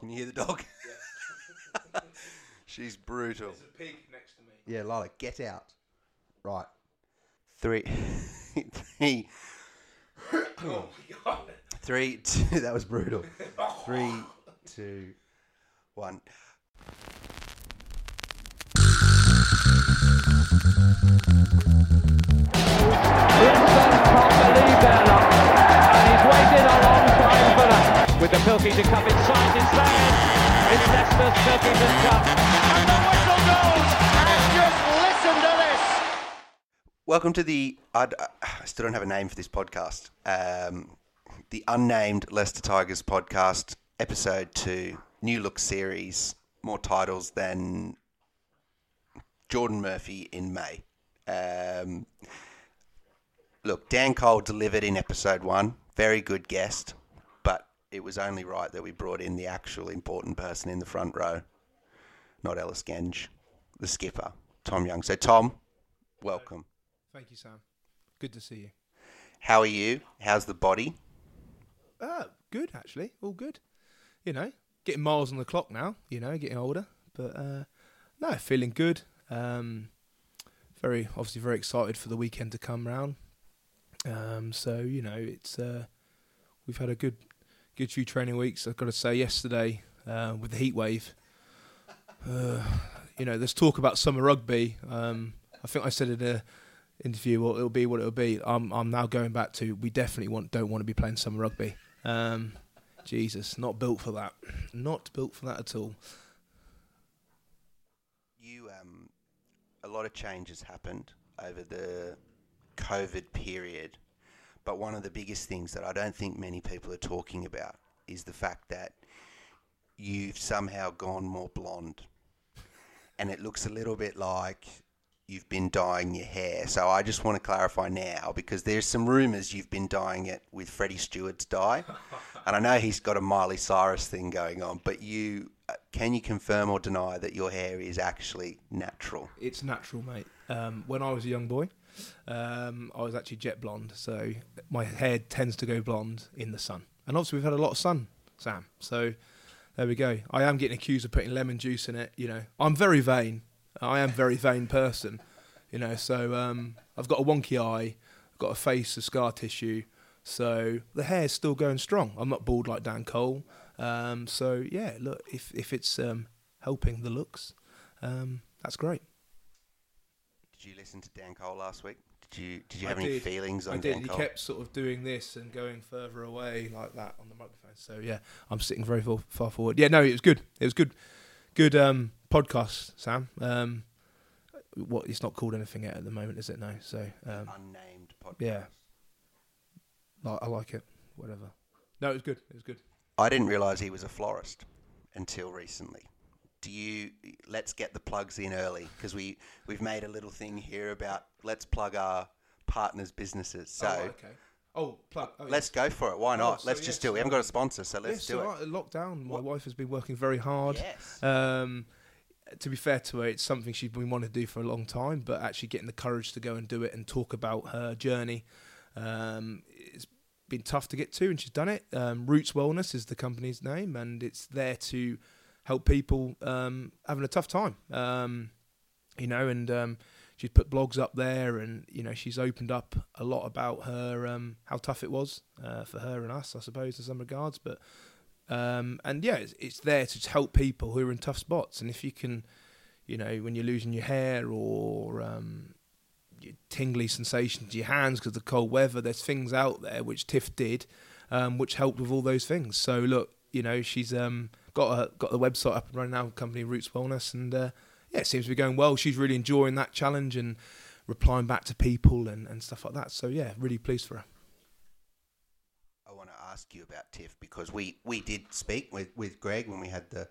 Can you hear the dog? She's brutal. There's a pig next to me. Yeah, Lila, get out. Right. Three, three, Oh my god. three, two. That was brutal. Three, two, one. Wilson can't believe their luck. And he's waited a long the Pilkington Cup inside his land. It's Leicester's Pilkington Cup. And the whistle goes. And just listen to this. Welcome to the. I'd, I still don't have a name for this podcast. Um, the unnamed Leicester Tigers podcast, episode two, new look series, more titles than Geordan Murphy in May. Um, look, Dan Cole delivered in episode one. Very good guest, it was only right that we brought in the actual important person in the front row, not Ellis Genge, the skipper, Tom Youngs. So, Tom, welcome. Thank you, Sam. Good to see you. How are you? How's the body? Uh, good actually. All good. You know, getting miles on the clock now. You know, getting older. But uh, no, feeling good. Um, very obviously very excited for the weekend to come round. Um, so you know, it's uh, we've had a good good few training weeks. I've got to say, yesterday uh, with the heat wave. Uh, you know, there's talk about summer rugby. Um, I think I said in a interview, well, it'll be what it'll be. I'm I'm now going back to we definitely want don't want to be playing summer rugby. Um, Jesus, not built for that. Not built for that at all. You, um, a lot of changes happened over the COVID period, but one of the biggest things that I don't think many people are talking about is the fact that you've somehow gone more blonde, and it looks a little bit like you've been dyeing your hair. So I just want to clarify now because there's some rumours you've been dyeing it with Freddie Steward's dye, and I know he's got a Miley Cyrus thing going on. But you, uh, can you confirm or deny that your hair is actually natural? It's natural, mate. Um, when I was a young boy, um, I was actually jet blonde, so my hair tends to go blonde in the sun. And obviously, we've had a lot of sun, Sam. So there we go. I am getting accused of putting lemon juice in it. You know, I'm very vain. I am very vain person. You know, so um, I've got a wonky eye, I've got a face of scar tissue. So the hair's still going strong. I'm not bald like Dan Cole. Um, so yeah, look, if if it's um, helping the looks, um, that's great. Did you listen to Dan Cole last week? Did you Did you I have any did. feelings on I did. Dan He Cole? kept sort of doing this and going further away like that on the microphone. So yeah, I'm sitting very far, far forward. Yeah, no, it was good. It was good. Good um, podcast, Sam. Um, what it's not called anything yet at the moment, is it? No. So um, Unnamed podcast. yeah, I, I like it. Whatever. No, it was good. It was good. I didn't realise he was a florist until recently. Do you? Let's get the plugs in early because we we've made a little thing here about let's plug our partners' businesses. So oh, okay. Oh, plug. Oh, let's go for it. Why not? so let's just yes, do it. We haven't got a sponsor, so let's yes, do all it. Lockdown. My wife has been working very hard. Yes. Um, to be fair to her, it's something she's been wanting to do for a long time, but actually getting the courage to go and do it and talk about her journey, um, it's been tough to get to, and she's done it. Um, Roots Wellness is the company's name, and it's there to help people um, having a tough time. Um, you know, and um, she's put blogs up there, and you know, she's opened up a lot about her um, how tough it was uh, for her and us, I suppose, in some regards, but. Um, and yeah, it's, it's there to help people who are in tough spots. And if you can, you know, when you're losing your hair or tingly sensations to your hands because of the cold weather, there's things out there which Tiff did, um, which helped with all those things. So look, you know, she's um, got a, got the website up and running now, company Roots Wellness, and uh, yeah, it seems to be going well. She's really enjoying that challenge and replying back to people and, and stuff like that. So yeah, really pleased for her. I want to ask you about Tiff because we, we did speak with, with Greg when we had the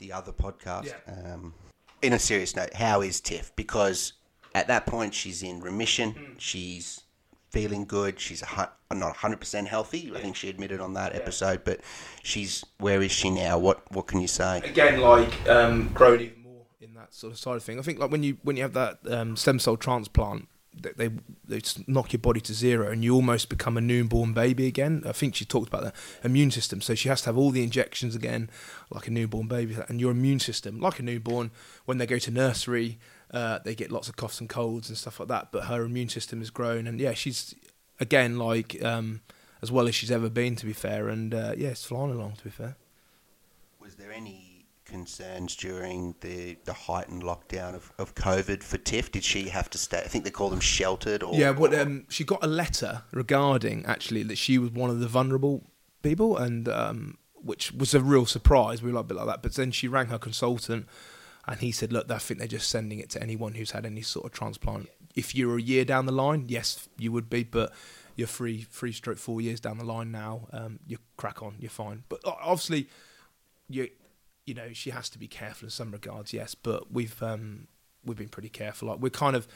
the other podcast. Um, in a serious note, how is Tiff? Because at that point she's in remission. Hmm. She's feeling good. She's a, not hundred percent healthy. I think she admitted on that episode. But she's where is she now? What what can you say? again like um, grown even more in that sort of side of thing. I think like when you when you have that um, stem cell transplant, they, they they knock your body to zero and you almost become a newborn baby again. I think she talked about the immune system, so she has to have all the injections again, like a newborn baby. And your immune system, like a newborn, when they go to nursery, uh, they get lots of coughs and colds and stuff like that. But her immune system has grown, and yeah, she's again like um, as well as she's ever been. To be fair, and uh, yeah, it's flying along. To be fair. Was there any concerns during the, the heightened lockdown of, of COVID for Tiff? Did she have to stay? I think they call them sheltered. Or yeah, what um, she got a letter regarding actually that she was one of the vulnerable people, and um, which was a real surprise. We were like a bit like that, but then she rang her consultant, and he said, "Look, I think they're just sending it to anyone who's had any sort of transplant. If you're a year down the line, yes, you would be, but." You're three, three stroke four years down the line now. Um, you crack on, you're fine. But obviously, you you know, she has to be careful in some regards, yes. But we've um, we've been pretty careful. Like we're kind of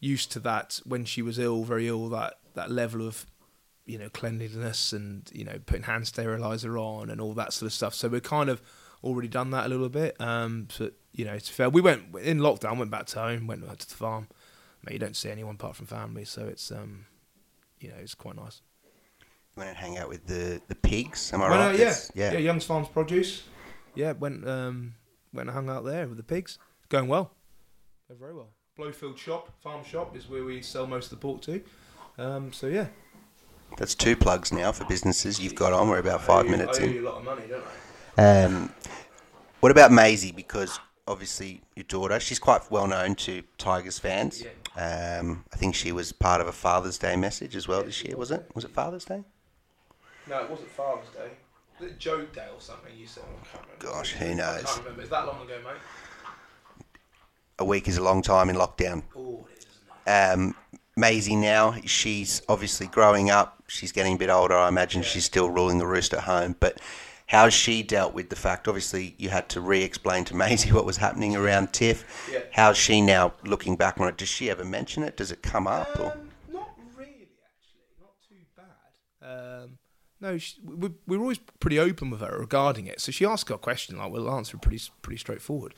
used to that when she was ill, very ill. That that level of you know cleanliness and you know putting hand sterilizer on and all that sort of stuff. So we're kind of already done that a little bit. Um, but you know, it's fair. We went in lockdown, went back to home, went back to the farm. Mate, you don't see anyone apart from family, so it's um, you know, it's quite nice. You went and hang out with the the pigs. Am I well, right? Uh, yeah, yeah, yeah. Young's Farms Produce yeah, went um, went and hung out there with the pigs. Going well. Going very well. Blowfield Shop, Farm Shop, is where we sell most of the pork to. Um, so yeah. That's two plugs now for businesses you've got on. We're about five I minutes I in. You a lot of money, don't I? Um, what about Maisie? Because obviously your daughter, she's quite well known to Tigers fans. Um, I think she was part of a Father's Day message as well this year. Was it? Was it Father's Day? No, it wasn't Father's Day. Was it Joe Day or something? You said. I can't remember. Gosh, who I knows? can't remember. Is that long ago, mate? A week is a long time in lockdown. Oh, it is. Um, Maisie now, she's obviously growing up. She's getting a bit older. I imagine she's still ruling the roost at home. But how's she dealt with the fact? Obviously, you had to re-explain to Maisie what was happening around Tiff. Yeah. How's she now looking back on it? Does she ever mention it? Does it come up? Or? Um, not really, actually. Not too bad. Um, no, she, we, we were always pretty open with her regarding it. So she asked a question, like we'll answer it pretty pretty straightforward,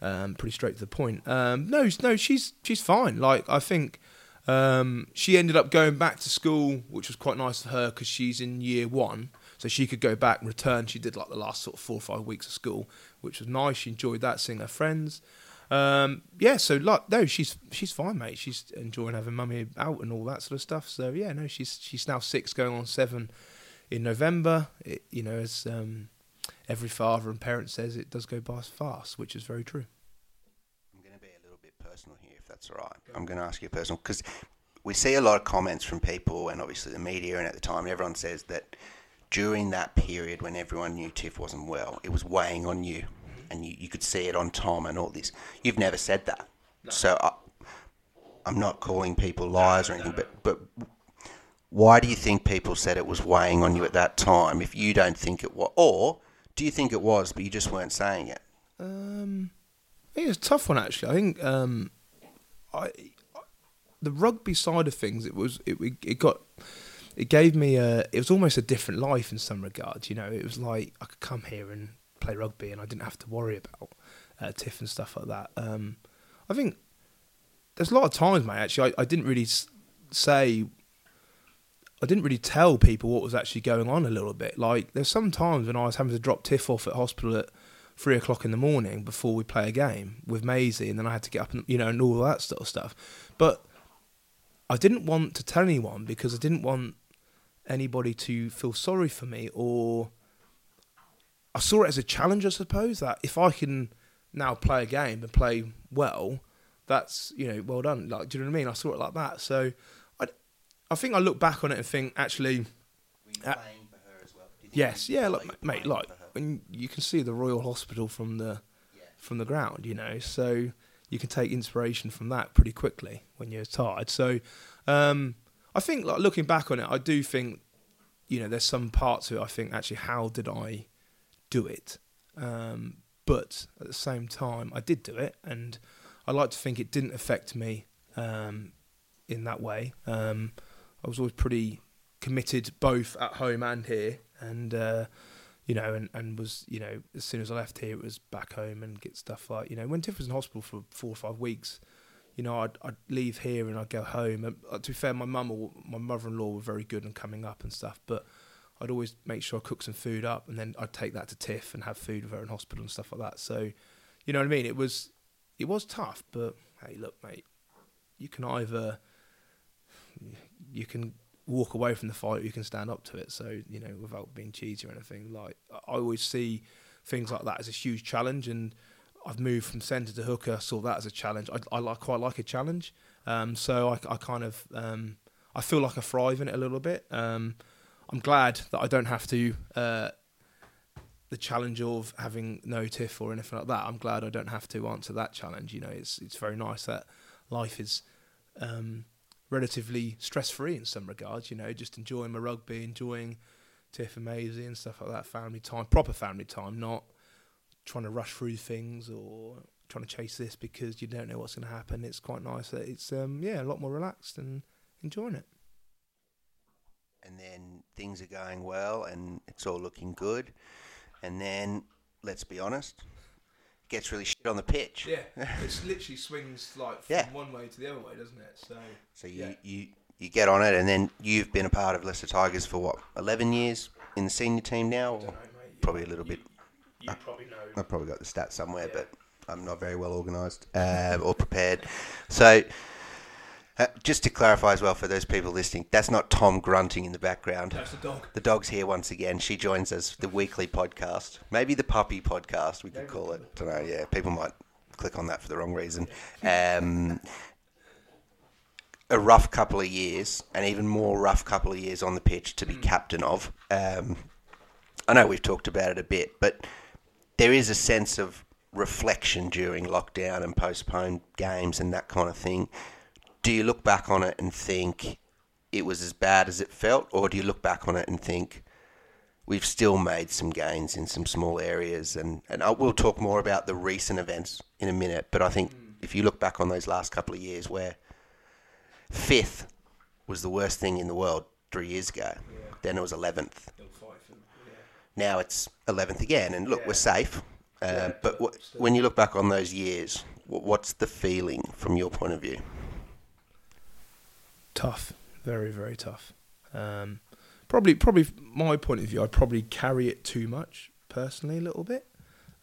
um, pretty straight to the point. Um, no, no, she's she's fine. Like I think um, she ended up going back to school, which was quite nice for her because she's in year one, so she could go back and return. She did like the last sort of four or five weeks of school, which was nice. She enjoyed that, seeing her friends. Um, yeah, so like no, she's she's fine, mate. She's enjoying having mummy out and all that sort of stuff. So yeah, no, she's she's now six, going on seven in November. It, you know, as um, every father and parent says, it does go by fast, which is very true. I'm going to be a little bit personal here, if that's all right. I'm going to ask you a personal because we see a lot of comments from people, and obviously the media, and at the time, everyone says that during that period when everyone knew Tiff wasn't well, it was weighing on you, and you, you could see it on Tom and all this. You've never said that, so I, I'm not calling people liars or anything, but but why do you think people said it was weighing on you at that time if you don't think it was, or do you think it was but you just weren't saying it? Um, I think it's a tough one actually. I think um, I the rugby side of things it was it it got it gave me a it was almost a different life in some regards. You know, it was like I could come here and play rugby and I didn't have to worry about uh, tiff and stuff like that. Um, I think there's a lot of times, mate. Actually, I, I didn't really say. I didn't really tell people what was actually going on a little bit. Like there's some times when I was having to drop Tiff off at hospital at three o'clock in the morning before we play a game with Maisie, and then I had to get up and you know and all that sort of stuff. But I didn't want to tell anyone because I didn't want anybody to feel sorry for me or I saw it as a challenge, I suppose, that if I can now play a game and play well, that's you know well done. Like, do you know what I mean? I saw it like that. So, I, I think I look back on it and think actually, Were you Uh, playing for her as well? Do you think yes, yeah, like mate, like when you can see the Royal Hospital from the Yeah. from the ground, you know, so you can take inspiration from that pretty quickly when you're tired. So, um, I think like looking back on it, I do think, you know, there's some parts of it. I think actually, how did I do it? Um, but at the same time, I did do it, and I like to think it didn't affect me um, in that way. Um, I was always pretty committed, both at home and here, and uh, you know, and, and was you know, as soon as I left here, it was back home and get stuff like you know, when Tiff was in hospital for four or five weeks, you know, I'd, I'd leave here and I'd go home. And uh, to be fair, my mum or my mother-in-law were very good on coming up and stuff, but I'd always make sure I cook some food up, and then I'd take that to Tiff and have food with her in hospital and stuff like that. So, you know what I mean? It was it was tough, but hey, look, mate, you can either you can walk away from the fight, or you can stand up to it. So, you know, without being cheesy or anything, like I always see things like that as a huge challenge, and I've moved from centre to hooker, saw that as a challenge. I, I quite like a challenge, um, so I, I kind of um, I feel like I thrive in it a little bit. Um, I'm glad that I don't have to uh, the challenge of having no tiff or anything like that. I'm glad I don't have to answer that challenge. You know, it's it's very nice that life is um, relatively stress free in some regards. You know, just enjoying my rugby, enjoying Tiff and Maisie and stuff like that. Family time, proper family time, not trying to rush through things or trying to chase this because you don't know what's going to happen. It's quite nice that it's um, yeah a lot more relaxed and enjoying it. And then things are going well, and it's all looking good and then let's be honest, gets really shit on the pitch. Yeah, it literally swings like from Yeah. one way to the other way, doesn't it? So So you, Yeah. you you get on it, and then you've been a part of Leicester Tigers for what eleven years in the senior team now, or know, mate. probably a little bit. You probably know. I've probably got the stats somewhere, Yeah. but I'm not very well organised um, or prepared. So. Uh, just to clarify as well for those people listening, that's not Tom grunting in the background. That's the dog. The dog's here once again. She joins us the weekly podcast, maybe the puppy podcast. We could call it. Don't know. Yeah, people might click on that for the wrong reason. Um, a rough couple of years, and even more rough couple of years on the pitch to be captain of. Um, I know we've talked about it a bit, but there is a sense of reflection during lockdown and postponed games and that kind of thing. Do you look back on it and think it was as bad as it felt, or do you look back on it and think we've still made some gains in some small areas? And, and I, we'll talk more about the recent events in a minute, but I think if you look back on those last couple of years where fifth was the worst thing in the world three years ago, then it was 11th. They'll fight for yeah. Now it's 11th again, and look, Yeah. we're safe. Um, Yeah, but but wh- still. when you look back on those years, wh- what's the feeling from your point of view? Tough, very very tough. Um, probably probably my point of view, I'd probably carry it too much personally a little bit,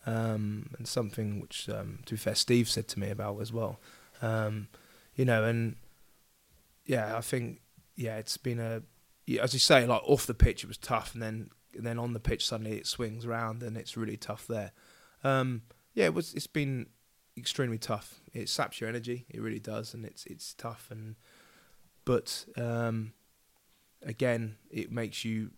um, and something which um, to be fair, Steve said to me about as well. Um, you know, and yeah, I think yeah, it's been a yeah, as you say, like off the pitch it was tough, and then and then on the pitch suddenly it swings around and it's really tough there. Um, yeah, it was. It's been extremely tough. It saps your energy. It really does, and it's it's tough. And but um, again, it makes you.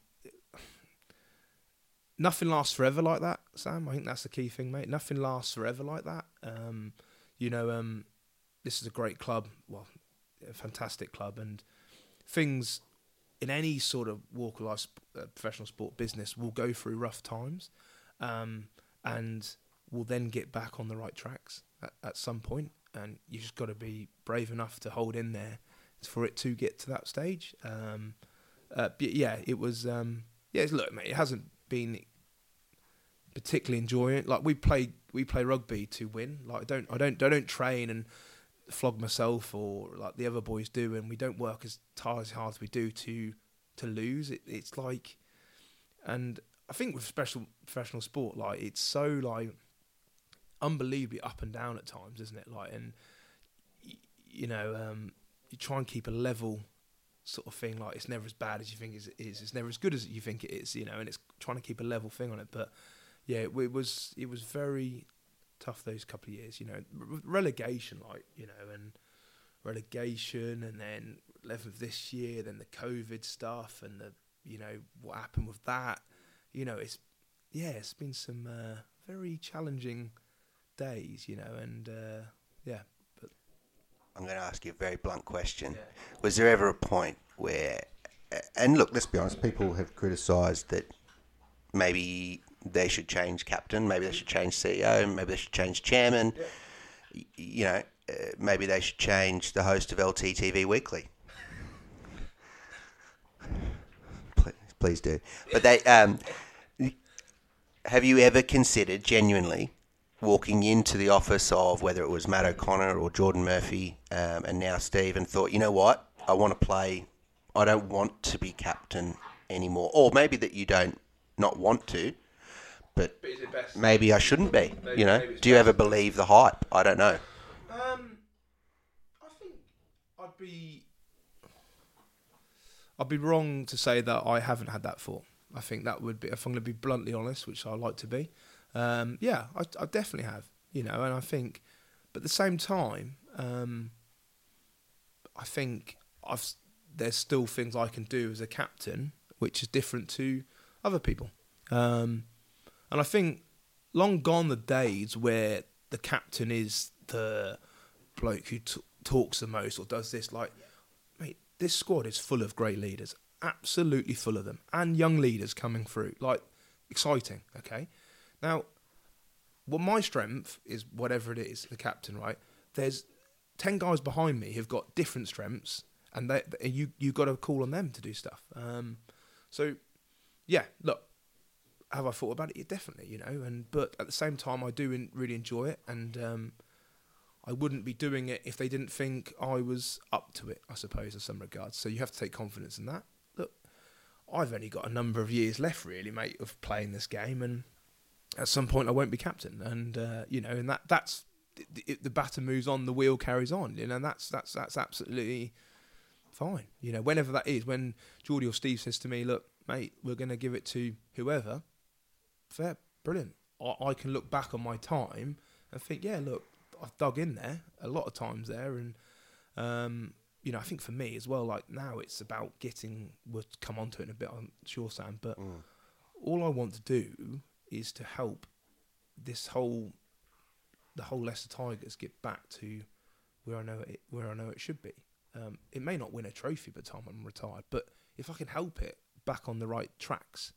Nothing lasts forever like that, Sam. I think that's the key thing, mate. Nothing lasts forever like that. Um, you know, um, this is a great club. Well, a fantastic club, and things in any sort of walk of life, uh, professional sport business, will go through rough times, um, and will then get back on the right tracks at, at some point. And you just got to be brave enough to hold in there for it to get to that stage. Um, uh, yeah, it was. Um, yeah, look, mate, it hasn't been particularly enjoying it. Like we play, we play rugby to win. Like I don't, I don't, I don't train and flog myself or like the other boys do, and we don't work as hard as hard as we do to to lose. It, it's like, and I think with special professional sport, like it's so like unbelievably up and down at times, isn't it? Like, and you know, um, you try and keep a level sort of thing. Like, it's never as bad as you think it is. It's never as good as you think it is. You know, and it's trying to keep a level thing on it. But yeah, it was it was very tough those couple of years. You know, Re- relegation, like you know, and relegation, and then eleventh this year, then the COVID stuff, and the you know what happened with that. You know, it's yeah, it's been some uh, very challenging days. You know, and uh, yeah, but I'm going to ask you a very blunt question. Yeah. Was there ever a point where, and look, let's be honest, people have criticised that maybe they should change captain, maybe they should change CEO, maybe they should change chairman. Y- You know, uh, maybe they should change the host of LTTV Weekly. please, please do. But they, um, have you ever considered genuinely walking into the office of whether it was Matt O'Connor or Geordan Murphy um, and now Steve and thought, you know what, I want to play, I don't want to be captain anymore. Or maybe that you don't not want to, but But is it best? maybe I shouldn't be. Maybe- You know, do you ever believe the hype? I don't know. Um, I think I'd be I'd be wrong to say that I haven't had that thought. I think that would be if I'm going to be bluntly honest, which I like to be. Um, yeah, I, I definitely have. You know, and I think, but at the same time, um, I think I've there's still things I can do as a captain, which is different to other people. Um, and I think long gone the days where the captain is the bloke who t- talks the most or does this. Like, mate, this squad is full of great leaders, absolutely full of them, and young leaders coming through. Like, exciting. Okay, now, well, my strength is whatever it is, the captain. Right? There's ten guys behind me who've got different strengths, and they, you you got to call on them to do stuff. Um, so, yeah, look, have I thought about it? Yeah, definitely, you know. And but at the same time, I do in, really enjoy it, and um, I wouldn't be doing it if they didn't think I was up to it. I suppose in some regards. So you have to take confidence in that. Look, I've only got a number of years left, really, mate, of playing this game, and at some point I won't be captain, and uh, you know, and that that's the, the, batter moves on, the wheel carries on, you know, and that's that's that's absolutely fine. You know, whenever that is, when Geordie or Steve says to me, "Look, mate, we're going to give it to whoever," fair, brilliant. I, I can look back on my time and think, yeah, look, I've dug in there a lot of times there, and um, you know, I think for me as well, like now it's about getting. We'll come on to it in a bit, I'm sure, Sam, but all I want to do is to help this whole, the whole Leicester Tigers get back to where I know it, where I know it should be. Um, it may not win a trophy by the time I'm retired, but if I can help it back on the right tracks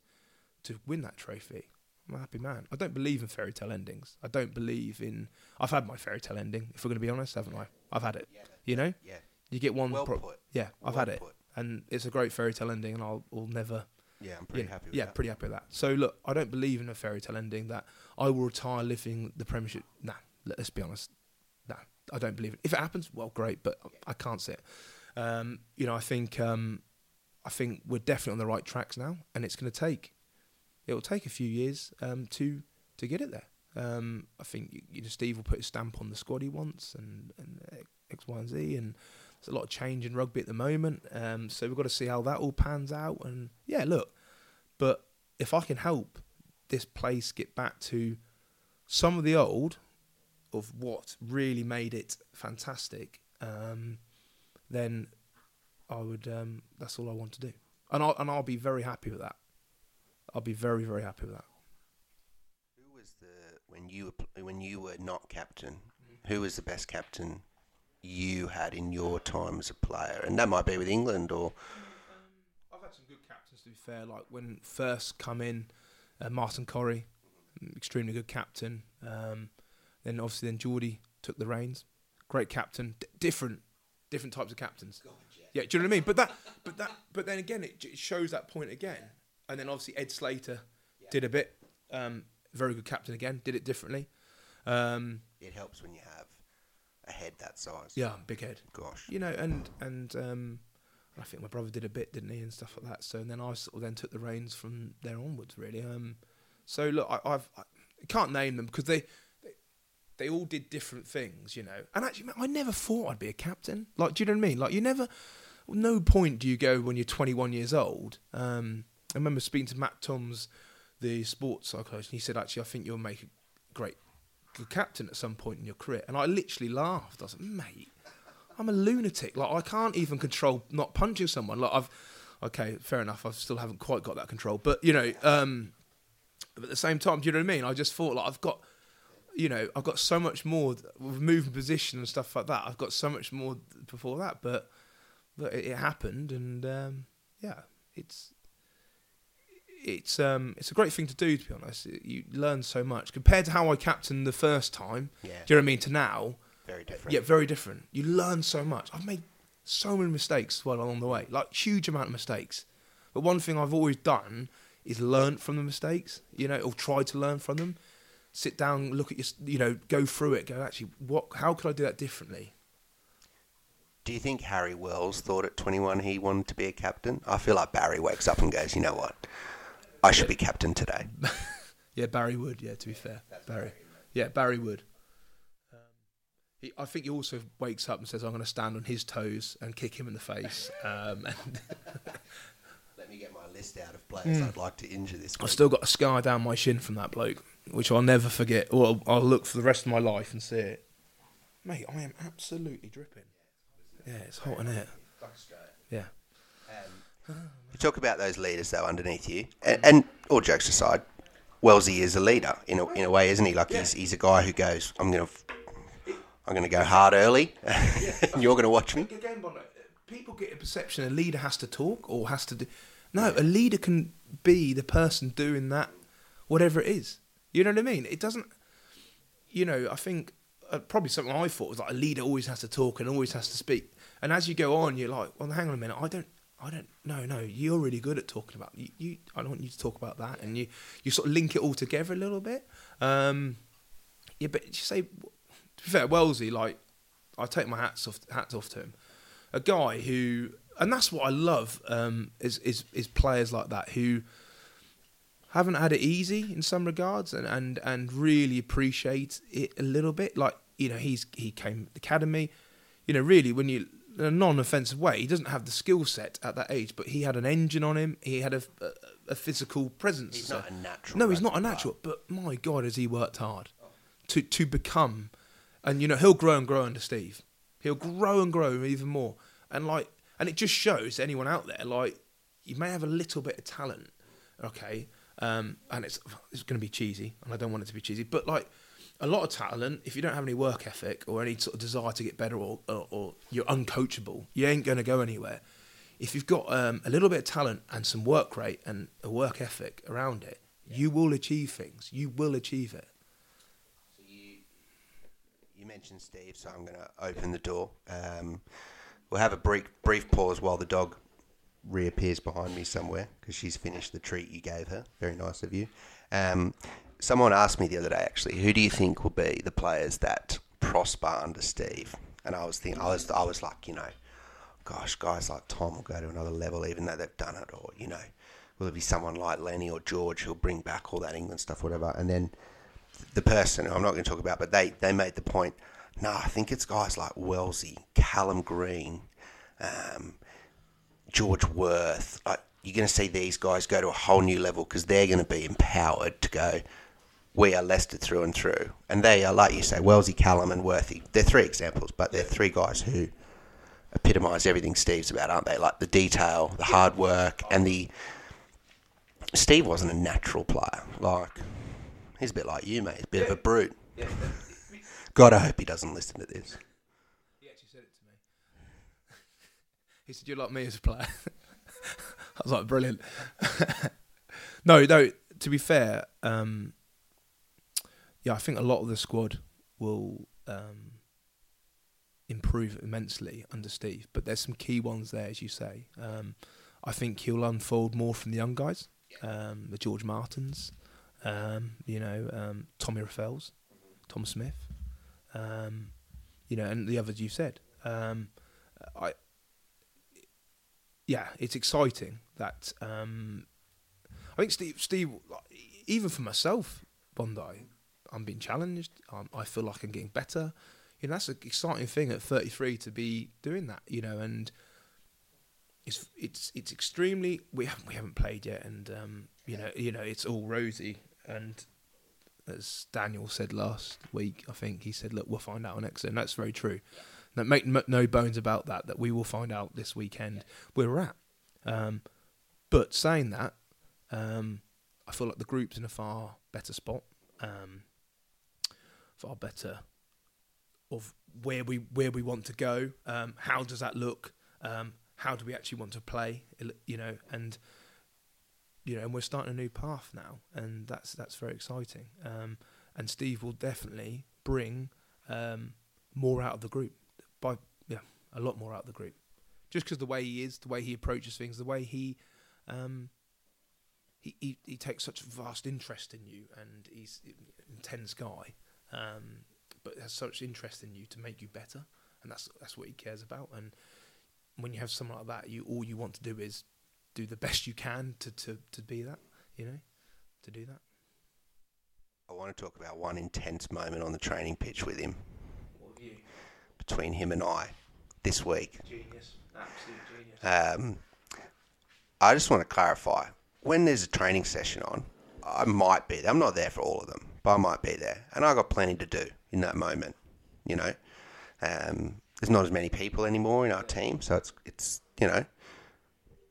to win that trophy, I'm a happy man. I don't believe in fairy tale endings. I don't believe in. I've had my fairy tale ending. If we're going to be honest, haven't I? I've had it. You know, Yeah. you get one. Well pro- put. Yeah, I've Well had it, put. and it's a great fairy tale ending, and I'll, I'll never. Yeah, I'm pretty know, happy with yeah, that. pretty happy with that. So look, I don't believe in a fairy tale ending that I will retire living the Premiership. Nah, let's be honest. Nah, I don't believe it. If it happens, well, great, but I can't see it. Um, you know, I think um, I think we're definitely on the right tracks now, and it's going to take it will take a few years um, to to get it there. Um, I think you, you know, Steve will put his stamp on the squad he wants, and, and X, Y, and Z, and there's a lot of change in rugby at the moment. Um, so we've got to see how that all pans out. And yeah, look, but if I can help this place get back to some of the old of what really made it fantastic, um, then I would. Um, that's all I want to do, and I'll and I'll be very happy with that. I'll be very very happy with that. Who was the when you were when you were not captain? Who was the best captain you had in your time as a player? And that might be with England or I've had some good captains to be fair. Like when first come in, uh, Martin Corry, extremely good captain. Um, then obviously then Geordie took the reins, great captain. D- different, different types of captains. yeah. do you know what I mean? But that, but that, but then again, it, it shows that point again. And then obviously Ed Slater did a bit. Um, very good captain again. Did it differently. Um, it helps when you have a head that size. yeah, big head. Gosh. you know, and and um, I think my brother did a bit, didn't he, and stuff like that. So and then I sort of then took the reins from there onwards, really. Um, so look, I, I've I can't name them because they, they they all did different things, you know. And actually, I never thought I'd be a captain. Like, do you know what I mean? Like, you never. No point do you go when you're 21 years old. Um, I remember speaking to Matt Toms, the sports psychologist, and he said, actually, I think you'll make a great good captain at some point in your career. And I literally laughed. I was like, mate, I'm a lunatic. Like I can't even control not punching someone. Like I've okay, fair enough. I still haven't quite got that control. But you know, um, but at the same time, do you know what I mean? I just thought like I've got, you know, I've got so much more with moving position and stuff like that. I've got so much more before that, but but it, it happened, and um, yeah, it's. It's um it's a great thing to do to be honest. You learn so much compared to how I captained the first time. Yeah. Do you know what I mean? To now, Very different. yeah, very different. You learn so much. I've made so many mistakes well along the way, like huge amount of mistakes. But one thing I've always done is learn from the mistakes, you know, or try to learn from them. sit down, look at your, you know, go through it. Go actually, what? How could I do that differently? Do you think Harry Wells thought at 21 he wanted to be a captain? I feel like Barry wakes up and goes, you know what? I should be captain today. Yeah, Barry Wood. Yeah, to be fair, Barry. Yeah, Barry Wood. Um, he, I think he also wakes up and says, "I'm going to stand on his toes and kick him in the face." Um, and Let me get my list out of players I'd like to injure this I've still got a scar down my shin from that bloke, which I'll never forget. Or I'll, I'll look for the rest of my life and see it. Mate, I am absolutely dripping. Yeah, it's hot in it. Yeah. You talk about those leaders though underneath you, and, and all jokes aside, Wellesley is a leader in a, in a way, isn't he? Like he's, he's a guy who goes, I'm gonna I'm gonna go hard early, and you're gonna watch me. Again, Bono, people get a perception a leader has to talk or has to do. No, a leader can be the person doing that, whatever it is. You know what I mean? It doesn't. You know, I think uh, probably something I thought was like a leader always has to talk and always has to speak. And as you go on, you're like, well, hang on a minute, I don't. I don't. No, no. You're really good at talking about. You, you. I don't want you to talk about that, and you. You sort of link it all together a little bit. Um, yeah, but you say. To be fair, Wellesley, like, I take my hats off. Hats off to him. A guy who, and that's what I love. Um, is is is players like that who haven't had it easy in some regards, and and and really appreciate it a little bit. Like you know, he's he came the academy. You know, really, when you in a non-offensive way, he doesn't have the skill set at that age, but he had an engine on him. He had a, a, a physical presence. He's So- not a natural. no, he's not a natural. But my God, has he worked hard to to become? And you know, he'll grow and grow under Steve. He'll grow and grow even more. And like, and it just shows anyone out there, like, you may have a little bit of talent, okay, um, and it's it's going to be cheesy, and I don't want it to be cheesy, but like. A lot of talent. If you don't have any work ethic or any sort of desire to get better, or, or, or you're uncoachable, you ain't going to go anywhere if you've got um, a little bit of talent and some work rate and a work ethic around it, you will achieve things. You will achieve it. You, you mentioned Steve, so I'm going to open the door. Um, we'll have a brief, brief pause while the dog reappears behind me somewhere because she's finished the treat you gave her. Very nice of you. Um, someone asked me the other day, actually, who do you think will be the players that prosper under Steve? And I was thinking, I was, I was like, you know, gosh, guys like Tom will go to another level even though they've done it, or you know, will it be someone like Lenny or George who'll bring back all that England stuff, whatever? And then the person I'm not going to talk about, but they they made the point. No, I think it's guys like Wellesley, Calum Green, um, George Worth. Like you're going to see these guys go to a whole new level because they're going to be empowered to go. We are Leicester through and through, and they are like you say, Wellesley, Callum, and Worthy. They're three examples, but they're three guys who epitomise everything Steve's about, aren't they? Like the detail, the hard work, and the. Steve wasn't a natural player. Like he's a bit like you, mate. He's a bit of a brute. God, I hope he doesn't listen to this. He actually said it to me. he said, "You're like me as a player." I was like, "Brilliant." no, no. To be fair, um, yeah, I think a lot of the squad will um, improve immensely under Steve. But there's some key ones there, as you say. Um, I think he'll unfold more from the young guys, um, the George Martins, um, you know, um, Tommy Reffells, Tom Smith, um, you know, and the others you've said. I, yeah, it's exciting that I think Steve, Steve, even for myself, Bondi, I'm being challenged. Um, I feel like I'm getting better. You know, that's an exciting thing at 33 to be doing that. You know, and it's it's it's extremely. We haven't we haven't played yet, and um, you know you know it's all rosy. And as Daniel said last week, I think he said, "Look, we'll find out on Exeter," and that's very true. No, make no bones about that. That we will find out this weekend where we're at. Um, but saying that, um, I feel like the group's in a far better spot, um, far better of where we where we want to go. Um, how does that look? Um, how do we actually want to play? You know, and you know, and we're starting a new path now, and that's that's very exciting. Um, and Steve will definitely bring um, more out of the group by yeah, a lot more out of the group, just because the way he is, the way he approaches things, the way he um, he, he, he takes such vast interest in you, and he's an intense guy, um, but has such interest in you to make you better, and that's that's what he cares about. And when you have someone like that, you all you want to do is do the best you can to to, to be that, you know, to do that. I want to talk about one intense moment on the training pitch with him, What you? between him and I, this week. Genius, absolute genius. Um, I just want to clarify when there's a training session on, I might be there. I'm not there for all of them, but I might be there. And i got plenty to do in that moment, you know. Um, there's not as many people anymore in our team, so it's, it's you know,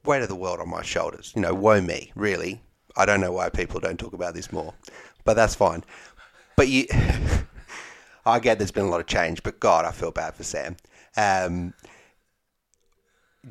weight of the world on my shoulders. You know, woe me, really. I don't know why people don't talk about this more, but that's fine. But you, I get there's been a lot of change, but God, I feel bad for Sam. Um,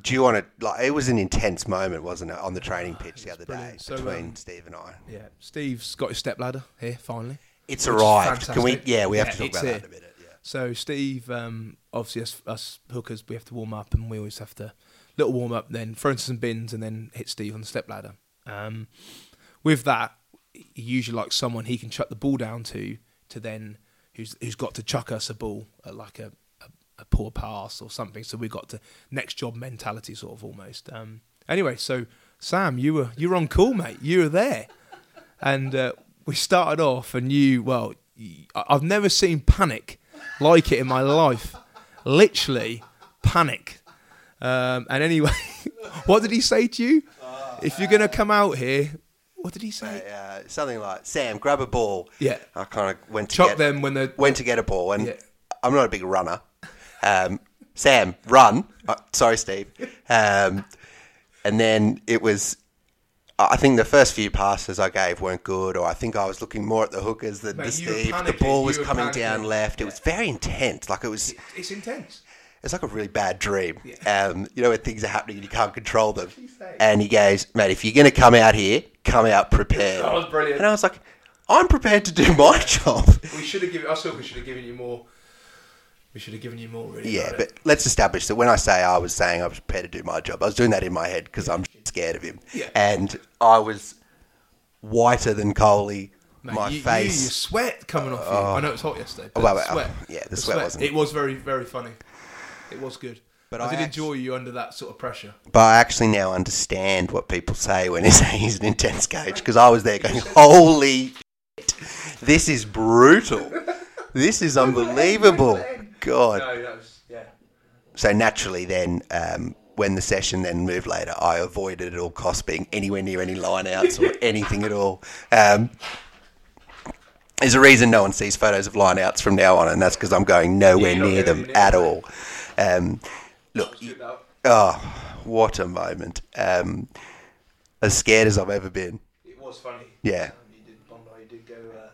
do you want to like? It was an intense moment, wasn't it, on the training pitch the other day brilliant. So, between um, Steve and I? Yeah, Steve's got his step ladder here finally. It's which is arrived. Can we? fantastic. Yeah, we have Yeah, to talk it's about that in here. a minute. Yeah. So Steve, um, obviously us, us hookers, we have to warm up, and we always have to little warm up, then throw into some bins, and then hit Steve on the step ladder. Um, with that, he usually like someone he can chuck the ball down to, to then who's who's got to chuck us a ball at like a, a, poor pass or something. So we got to next job mentality, sort of almost. Um, anyway, so Sam, you were you were on call, mate. You were there, and uh, we started off, and you well, I've never seen panic like it in my life. Literally, panic. Um, and anyway, what did he say to you? If you're gonna come out here, what did he say? Uh, something like Sam, grab a ball. Yeah. I kind of went to Chuck get, them when they're went to get a ball, and Yeah. I'm not a big runner. Um, Sam, run. Uh, sorry, Steve. Um, and then it was. I think the first few passes I gave weren't good, or I think I was looking more at the hookers than Mate, the Steve. The ball was coming down left. It was very intense. Like it was. It's intense. It's like a really bad dream. Yeah. Um, you know, when things are happening and you can't control them. And he goes, mate, if you're going to come out here, come out prepared. That was brilliant. And I was like, I'm prepared to do my job. We should have given. I thought we should have given you more. We should have given you more. Really. Yeah, but it. let's establish that when I say I was saying I was prepared to do my job, I was doing that in my head because I'm scared of him. Yeah. And I was whiter than Coley. Mate, my you, face. You, your sweat coming off you. Oh. I know it was hot yesterday. But Well, the well, sweat. Uh, yeah, the sweat wasn't- It was very, very funny. It was good. But I, I did enjoy you under that sort of pressure. But I actually now understand what people say when they say he's an intense coach because I was there going, holy shit, this is brutal. This is unbelievable. God. No, that was yeah. So naturally, then um, when the session then moved later, I avoided at all costs being anywhere near any lineouts or anything at all. Um, there's a reason no one sees photos of lineouts from now on, and that's because I'm going nowhere near them near at them, all. Um, look, oh, what a moment! Um, as scared as I've ever been. It was funny. Yeah. Um, you did Bondi. You did go. Uh,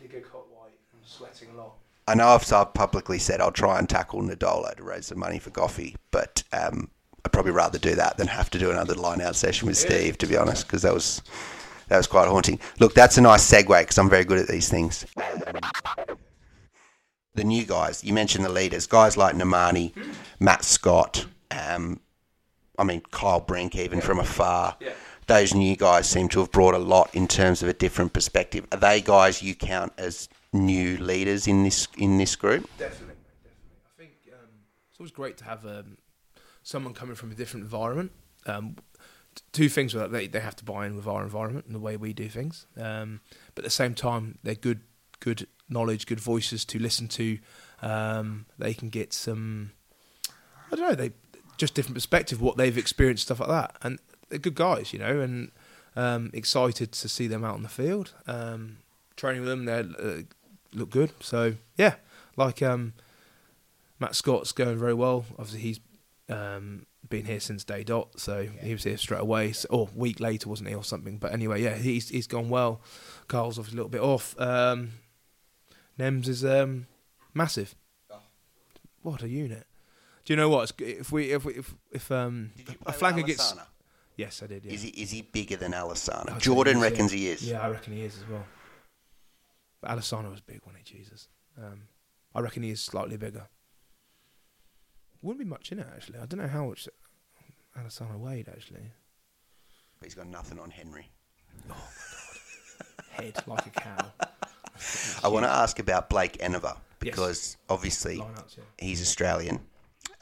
you did go cot white and sweating a lot. I know I've publicly said I'll try and tackle Nadolo to raise some money for Goffy, but um, I'd probably rather do that than have to do another line-out session with Steve, to be honest, because that was that was quite haunting. Look, that's a nice segue because I'm very good at these things. The new guys, you mentioned the leaders, guys like Nemani, Matt Scott, um, I mean Cyle Brink, even from afar. Yeah. Those new guys seem to have brought a lot in terms of a different perspective. Are they guys you count as new leaders in this in this group? Definitely, definitely. I think um, it's always great to have um, someone coming from a different environment. Um, two things with that: they they have to buy in with our environment and the way we do things. Um, but at the same time, they're good, good knowledge, good voices to listen to. Um, they can get some, I don't know, they just different perspective, what they've experienced, stuff like that, and they're good guys, you know, and um, excited to see them out on the field. Training with them, they uh, look good. So yeah, like um, Matt Scott's going very well. Obviously, he's um, been here since day dot, so he was here straight away. So, or week later, wasn't he, or something? But anyway, yeah, he's he's gone well. Carl's obviously a little bit off. Um, Nems is um, massive. What a unit! Do you know what? If we if we if if um Did you a flanker gets yes, I did. Yeah. Is he is he bigger than Alessandro? Jordan reckons yeah. he is. Yeah, I reckon he is as well. But Alessandro was big, wasn't he? Jesus. Um, I reckon he is slightly bigger. Wouldn't be much in it actually. I don't know how much Alessandro weighed actually. But he's got nothing on Henry. Head like a cow. I want to ask about Blake Yes. because obviously Lineouts, yeah. he's Australian,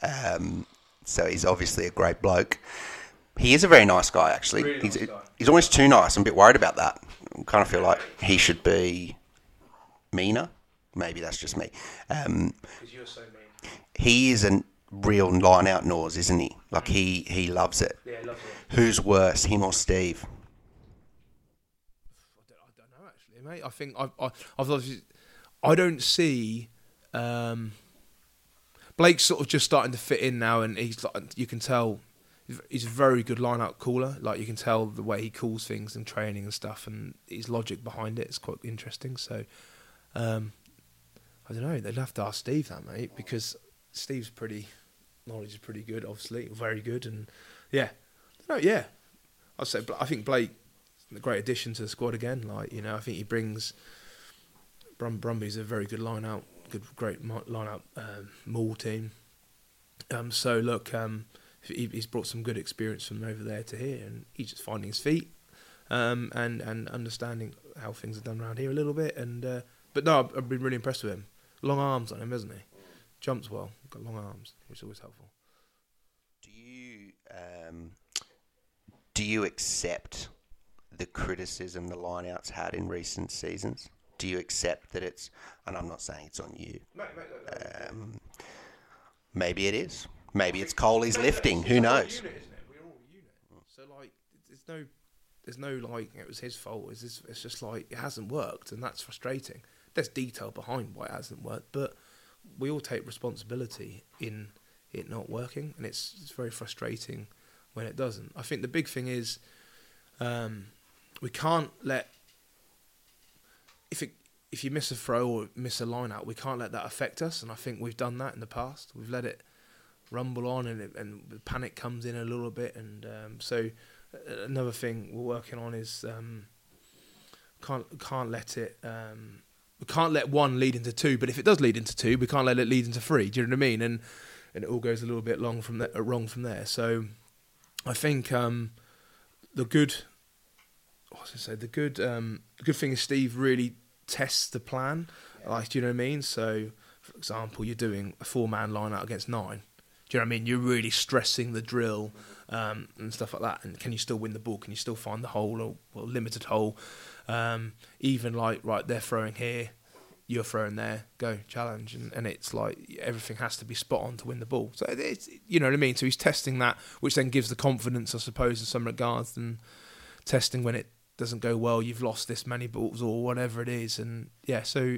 um, so he's obviously a great bloke. He is a very nice guy, actually. Really he's, nice guy. he's almost too nice. I'm a bit worried about that. I kind of feel like he should be meaner. Maybe that's just me. Um, you're so mean. he is a real line out nose, isn't he? Like he he loves it. Yeah, loves it. Who's worse, him or Steve? I don't, I don't know actually, mate. I think I've, I, I've obviously, I don't see um, Blake's sort of just starting to fit in now, and he's like you can tell he's a very good line-out caller. Like you can tell the way he calls things and training and stuff, and his logic behind it is quite interesting. So um, I don't know. They'd have to ask Steve that, mate, because Steve's pretty knowledge is pretty good, obviously, very good, and yeah, no, yeah. I'd say I think Blake a great addition to the squad again. Like you know, I think he brings Brum Brumbies a very good line out, good great line out um, maul team. Um, so look, um, he, he's brought some good experience from over there to here, and he's just finding his feet um, and and understanding how things are done around here a little bit. And uh, but no, I've, been really impressed with him. Long arms on him, hasn't he? Jumps well, got long arms, which is always helpful. Do you um, do you accept the criticism the lineouts had in recent seasons? Do you accept that it's? And I'm not saying it's on you. Um, maybe it is. Maybe it's Coley's lifting. Who knows? Unit. We're all a unit. So like, there's no, there's no like it was his fault. It's just, it's just like it hasn't worked, and that's frustrating. There's detail behind why it hasn't worked, but we all take responsibility in it not working, and it's it's very frustrating when it doesn't. I think the big thing is, um, we can't let if it if you miss a throw or miss a line out, we can't let that affect us, and I think we've done that in the past. We've let it rumble on and it, and the panic comes in a little bit and um, so another thing we're working on is um, can't can't let it um, we can't let one lead into two but if it does lead into two we can't let it lead into three do you know what I mean and and it all goes a little bit long from wrong from there so I think um, the good what was I say the good um, the good thing is Steve really tests the plan like do you know what I mean so for example you're doing a four man line out against nine do you know what I mean? You're really stressing the drill um, and stuff like that. And can you still win the ball? Can you still find the hole or well, limited hole? Um, even like right, they're throwing here, you're throwing there. Go challenge, and, and it's like everything has to be spot on to win the ball. So it's you know what I mean. So he's testing that, which then gives the confidence, I suppose, in some regards, and testing when it doesn't go well. You've lost this many balls or whatever it is, and yeah, so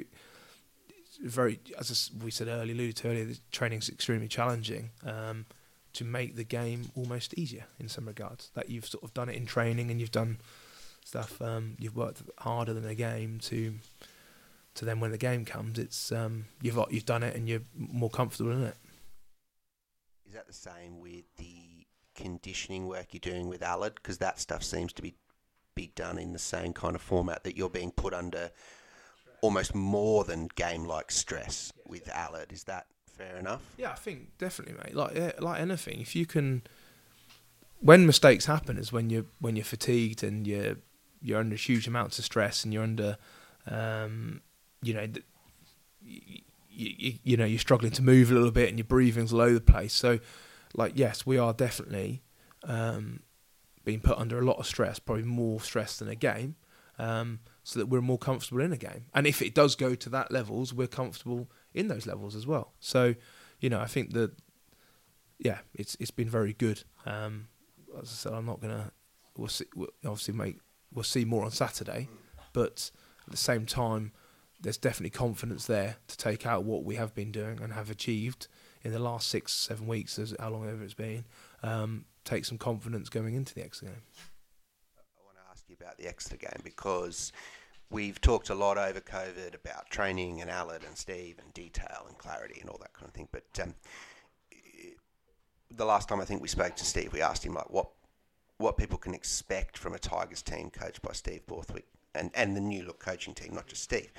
very, as we said earlier, alluded to earlier, the training's extremely challenging um, to make the game almost easier in some regards. That you've sort of done it in training and you've done stuff. Um, you've worked harder than a game to to then when the game comes, it's um, you've you've done it and you're more comfortable in it. Is that the same with the conditioning work you're doing with Aled? Because that stuff seems to be be done in the same kind of format that you're being put under almost more than game like stress with Aled. Is that fair enough? Yeah, I think definitely, mate. Like yeah, like anything, if you can, when mistakes happen, is when you're when you're fatigued and you're you're under huge amounts of stress and you're under, um, you know, you, you, you know, you're struggling to move a little bit and your breathing's all over the place. So, like, yes, we are definitely um, being put under a lot of stress, probably more stress than a game. Um, so that we're more comfortable in a game. And if it does go to that levels, we're comfortable in those levels as well. So, you know, I think that yeah, it's it's been very good. Um, as I said, I'm not gonna. We'll see. We'll obviously, make we'll see more on Saturday, but at the same time, there's definitely confidence there to take out what we have been doing and have achieved in the last six, seven weeks, as how long ever it's been. Um, take some confidence going into the Exeter game. I want to ask you about the Exeter game because we've talked a lot over COVID about training and Aled and Steve and detail and clarity and all that kind of thing. But um, the last time I think we spoke to Steve, we asked him like what what people can expect from a Tigers team coached by Steve Borthwick and, and the new look coaching team, not just Steve.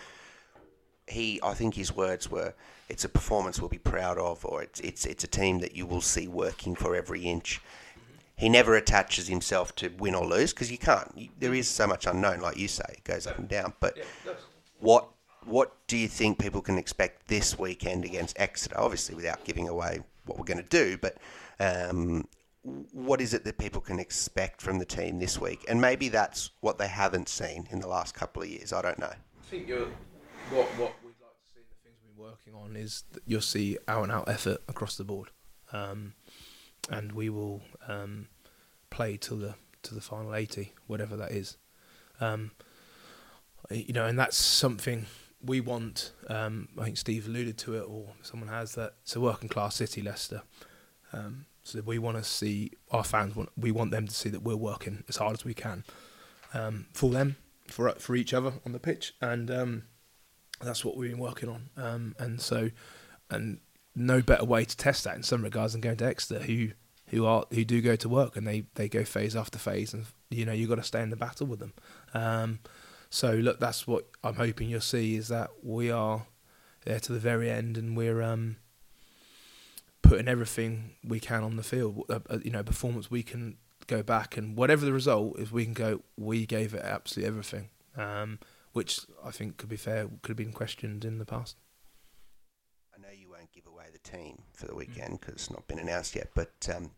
He, I think his words were, "It's a performance we'll be proud of, or it's it's it's a team that you will see working for every inch." he never attaches himself to win or lose because you can't. You, there is so much unknown, like you say, it goes up and down. But what what do you think people can expect this weekend against Exeter? Obviously, without giving away what we're going to do, but um, what is it that people can expect from the team this week? And maybe that's what they haven't seen in the last couple of years. I don't know. I think you're, what what we'd like to see, the things we've been working on is you'll see out and out effort across the board, um, and we will um, play till the to the final eighty, whatever that is. Um, you know, and that's something we want. Um, I think Steve alluded to it, or someone has that. It's a working class city, Leicester. Um, so we want to see our fans. Want, we want them to see that we're working as hard as we can um, for them, for for each other on the pitch, and um, that's what we've been working on. Um, and so, and no better way to test that in some regards than going to Exeter, who who are who do go to work and they, they go phase after phase, and you know you've got to stay in the battle with them. Um, so look, that's what I'm hoping you'll see is that we are there to the very end, and we're um, putting everything we can on the field. Uh, uh, you know, performance we can go back and whatever the result is, we can go. We gave it absolutely everything, um, which I think could be fair. Could have been questioned in the past. I know you won't give away the team for the weekend because it's not been announced yet, but. Um,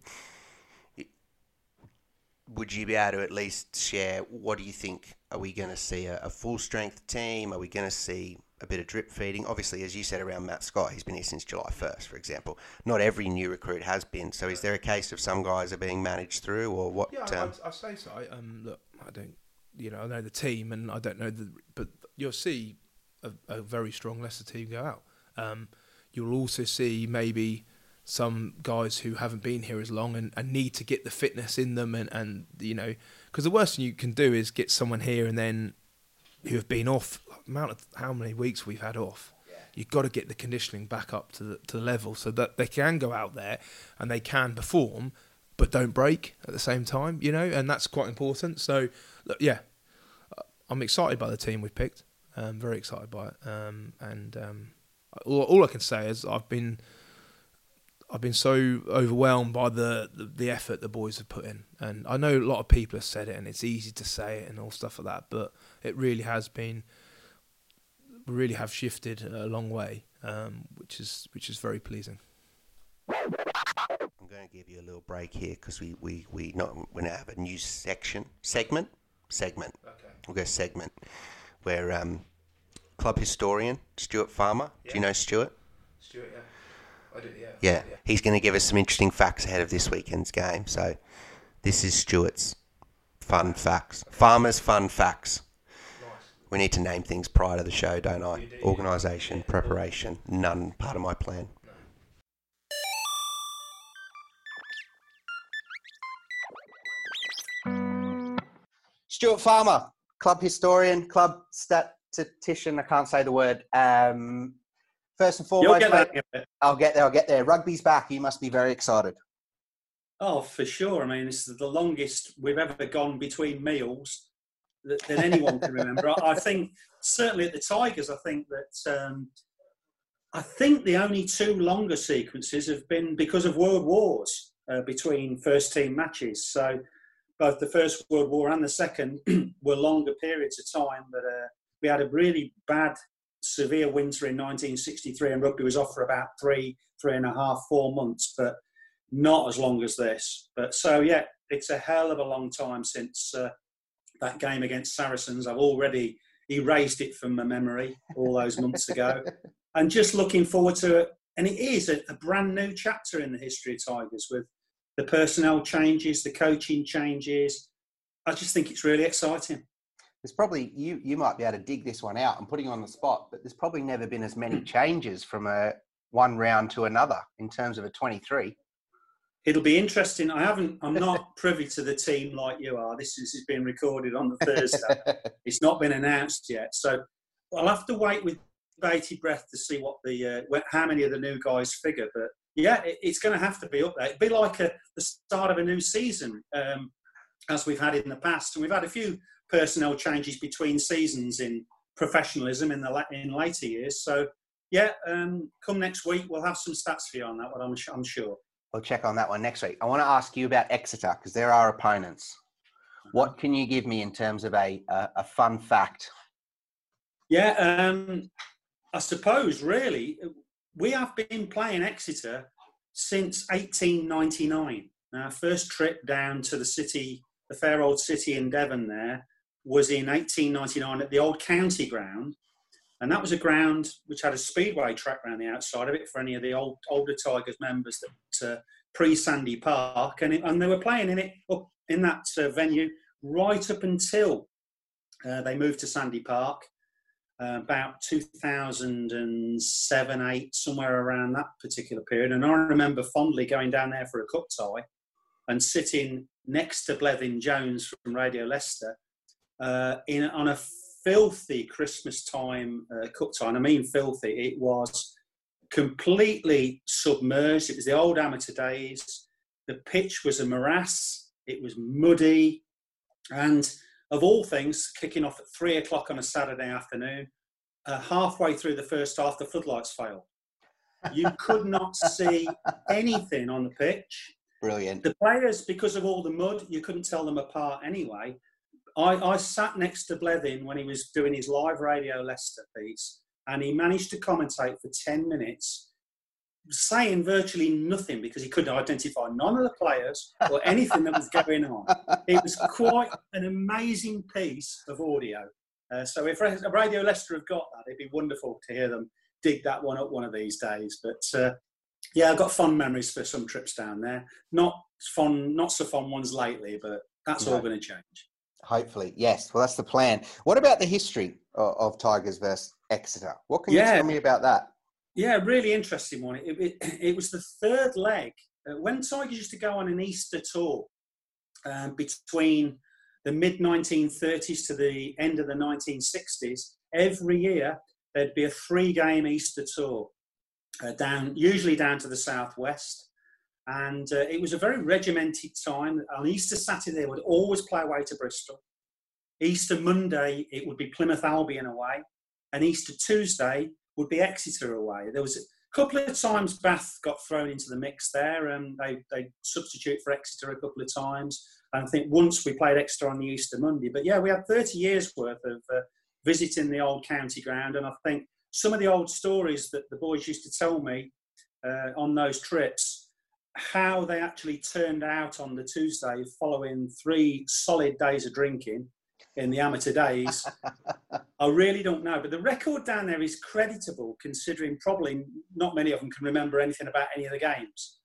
would you be able to at least share what do you think? Are we going to see a, a full strength team? Are we going to see a bit of drip feeding. Obviously, as you said around Matt Scott, he's been here since July 1st, for example. Not every new recruit has been. So is there a case of some guys are being managed through or what? Yeah, um, I, I, say so. I, um, look, I don't, you know, I know the team and I don't know the, but you'll see a, a very strong Leicester team go out. Um, you'll also see maybe some guys who haven't been here as long and, and need to get the fitness in them and, and you know because the worst thing you can do is get someone here and then who have been off amount of how many weeks we've had off. Yeah. You've got to get the conditioning back up to the to the level so that they can go out there and they can perform, but don't break at the same time. You know, and that's quite important. So, look, yeah, I'm excited by the team we've picked. I'm very excited by it. Um, and um, all, all I can say is I've been I've been so overwhelmed by the, the, the effort the boys have put in, and I know a lot of people have said it, and it's easy to say it and all stuff like that, but it really has been. We really have shifted a long way, um, which is which is very pleasing. I'm going to give you a little break here because we we we not we're to have a new section segment segment. Okay. We'll go segment where um, club historian Stuart Farmer. Yeah. Do you know Stuart? Stuart, yeah do, yeah. yeah. yeah. He's going to give us some interesting facts ahead of this weekend's game. So this is Stuart's fun facts. Farmers' fun facts. Nice. We need to name things prior to the show, don't I? Organisation, preparation, none part of my plan. Stuart Farmer, club historian, club statistician. I can't say the word. Um, First and foremost, get mate, I'll get there. I'll get there. Rugby's back. You must be very excited. Oh, for sure. I mean, this is the longest we've ever gone between meals than anyone can remember. I think certainly at the Tigers, I think that um, I think the only two longer sequences have been because of world wars uh, between first team matches. So both the First World War and the Second were longer periods of time. But uh, we had a really bad severe winter in 1963, and rugby was off for about three, three and a half, four months, but not as long as this. But so, yeah, it's a hell of a long time since uh, that game against Saracens. I've already erased it from my memory all those months ago, and just looking forward to it. And it is a, a brand new chapter in the history of Tigers with the personnel changes, the coaching changes. I just think it's really exciting there's probably you you might be able to dig this one out. I'm putting on the spot, but there's probably never been as many hmm. changes from a one round to another in terms of a 23. It'll be interesting. I haven't. I'm not privy to the team like you are. This is, is being recorded on the Thursday. it's not been announced yet, so I'll have to wait with bated breath to see what the uh, how many of the new guys figure. But yeah, it, it's going to have to be up there. It'd be like a, the start of a new season, um, as we've had in the past, and we've had a few personnel changes between seasons in professionalism in the in later years. So yeah, um, come next week we'll have some stats for you on that one. I'm, I'm sure. we'll check on that one next week. I want to ask you about Exeter because they're our opponents. What can you give me in terms of a a, a fun fact? Yeah, um, I suppose really we have been playing Exeter since 1899. Our first trip down to the city, the fair old city in Devon, there was in 1899 at the old county ground, and that was a ground which had a speedway track around the outside of it for any of the old older Tigers members that uh, pre Sandy Park, and, it, and they were playing in it up in that uh, venue right up until uh, they moved to Sandy Park. Uh, about 2007, 8, somewhere around that particular period. And I remember fondly going down there for a cup tie and sitting next to Blethyn Jones from Radio Leicester uh, in on a filthy Christmas time uh, cup tie. And I mean filthy. It was completely submerged. It was the old amateur days. The pitch was a morass. It was muddy. And of all things, kicking off at three o'clock on a Saturday afternoon, uh, halfway through the first half, the floodlights failed. You could not see anything on the pitch. Brilliant. The players, because of all the mud, you couldn't tell them apart anyway. I, I sat next to Blethyn when he was doing his live radio Leicester piece, and he managed to commentate for 10 minutes, saying virtually nothing because he couldn't identify none of the players or anything that was going on. It was quite an amazing piece of audio. Uh, so if Radio Leicester have got that, it'd be wonderful to hear them dig that one up one of these days. But uh, yeah, I've got fond memories for some trips down there. Not fun, not so fond ones lately, but that's all going to change. Hopefully, yes. Well, that's the plan. What about the history of, of Tigers versus Exeter? What can yeah. you tell me about that? Yeah, really interesting one. It, it, it was the third leg. Uh, when Tigers used to go on an Easter tour um, between the mid 1930s to the end of the 1960s, every year there'd be a three game Easter tour uh, down, usually down to the southwest. And uh, it was a very regimented time. On Easter Saturday, they would always play away to Bristol. Easter Monday, it would be Plymouth Albion away. And Easter Tuesday would be Exeter away. There was a couple of times Bath got thrown into the mix there, and they, they substitute for Exeter a couple of times. And I think once we played Exeter on the Easter Monday. But yeah, we had 30 years worth of uh, visiting the old county ground. And I think some of the old stories that the boys used to tell me uh, on those trips, how they actually turned out on the Tuesday following three solid days of drinking in the amateur days, I really don't know. But the record down there is creditable, considering probably not many of them can remember anything about any of the games.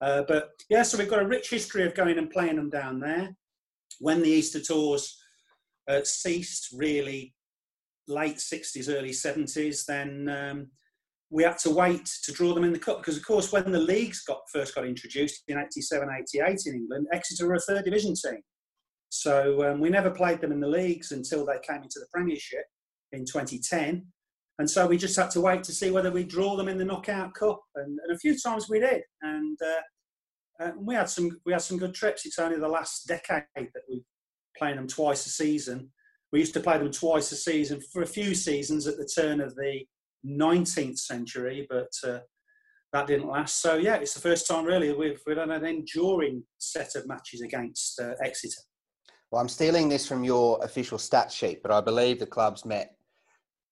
Uh, but yeah, so we've got a rich history of going and playing them down there. When the Easter tours uh, ceased, really late 60s, early 70s, then um, we had to wait to draw them in the cup because, of course, when the leagues got first got introduced in 87, 88 in England, Exeter were a third division team. So um, we never played them in the leagues until they came into the Premiership in 2010. And so we just had to wait to see whether we draw them in the knockout cup, and, and a few times we did. And uh, uh, we had some we had some good trips. It's only the last decade that we've playing them twice a season, we used to play them twice a season for a few seasons at the turn of the 19th century, but uh, that didn't last. So, yeah, it's the first time really we've, we've done an enduring set of matches against uh, Exeter. Well, I'm stealing this from your official stat sheet, but I believe the club's met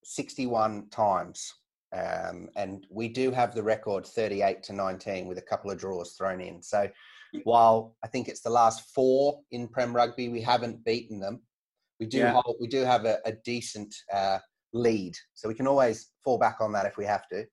61 times. Um, and we do have the record 38 to 19 with a couple of draws thrown in. So while I think it's the last four in Prem Rugby, we haven't beaten them we do yeah. hold, we do have a, a decent uh, lead, so we can always fall back on that if we have to.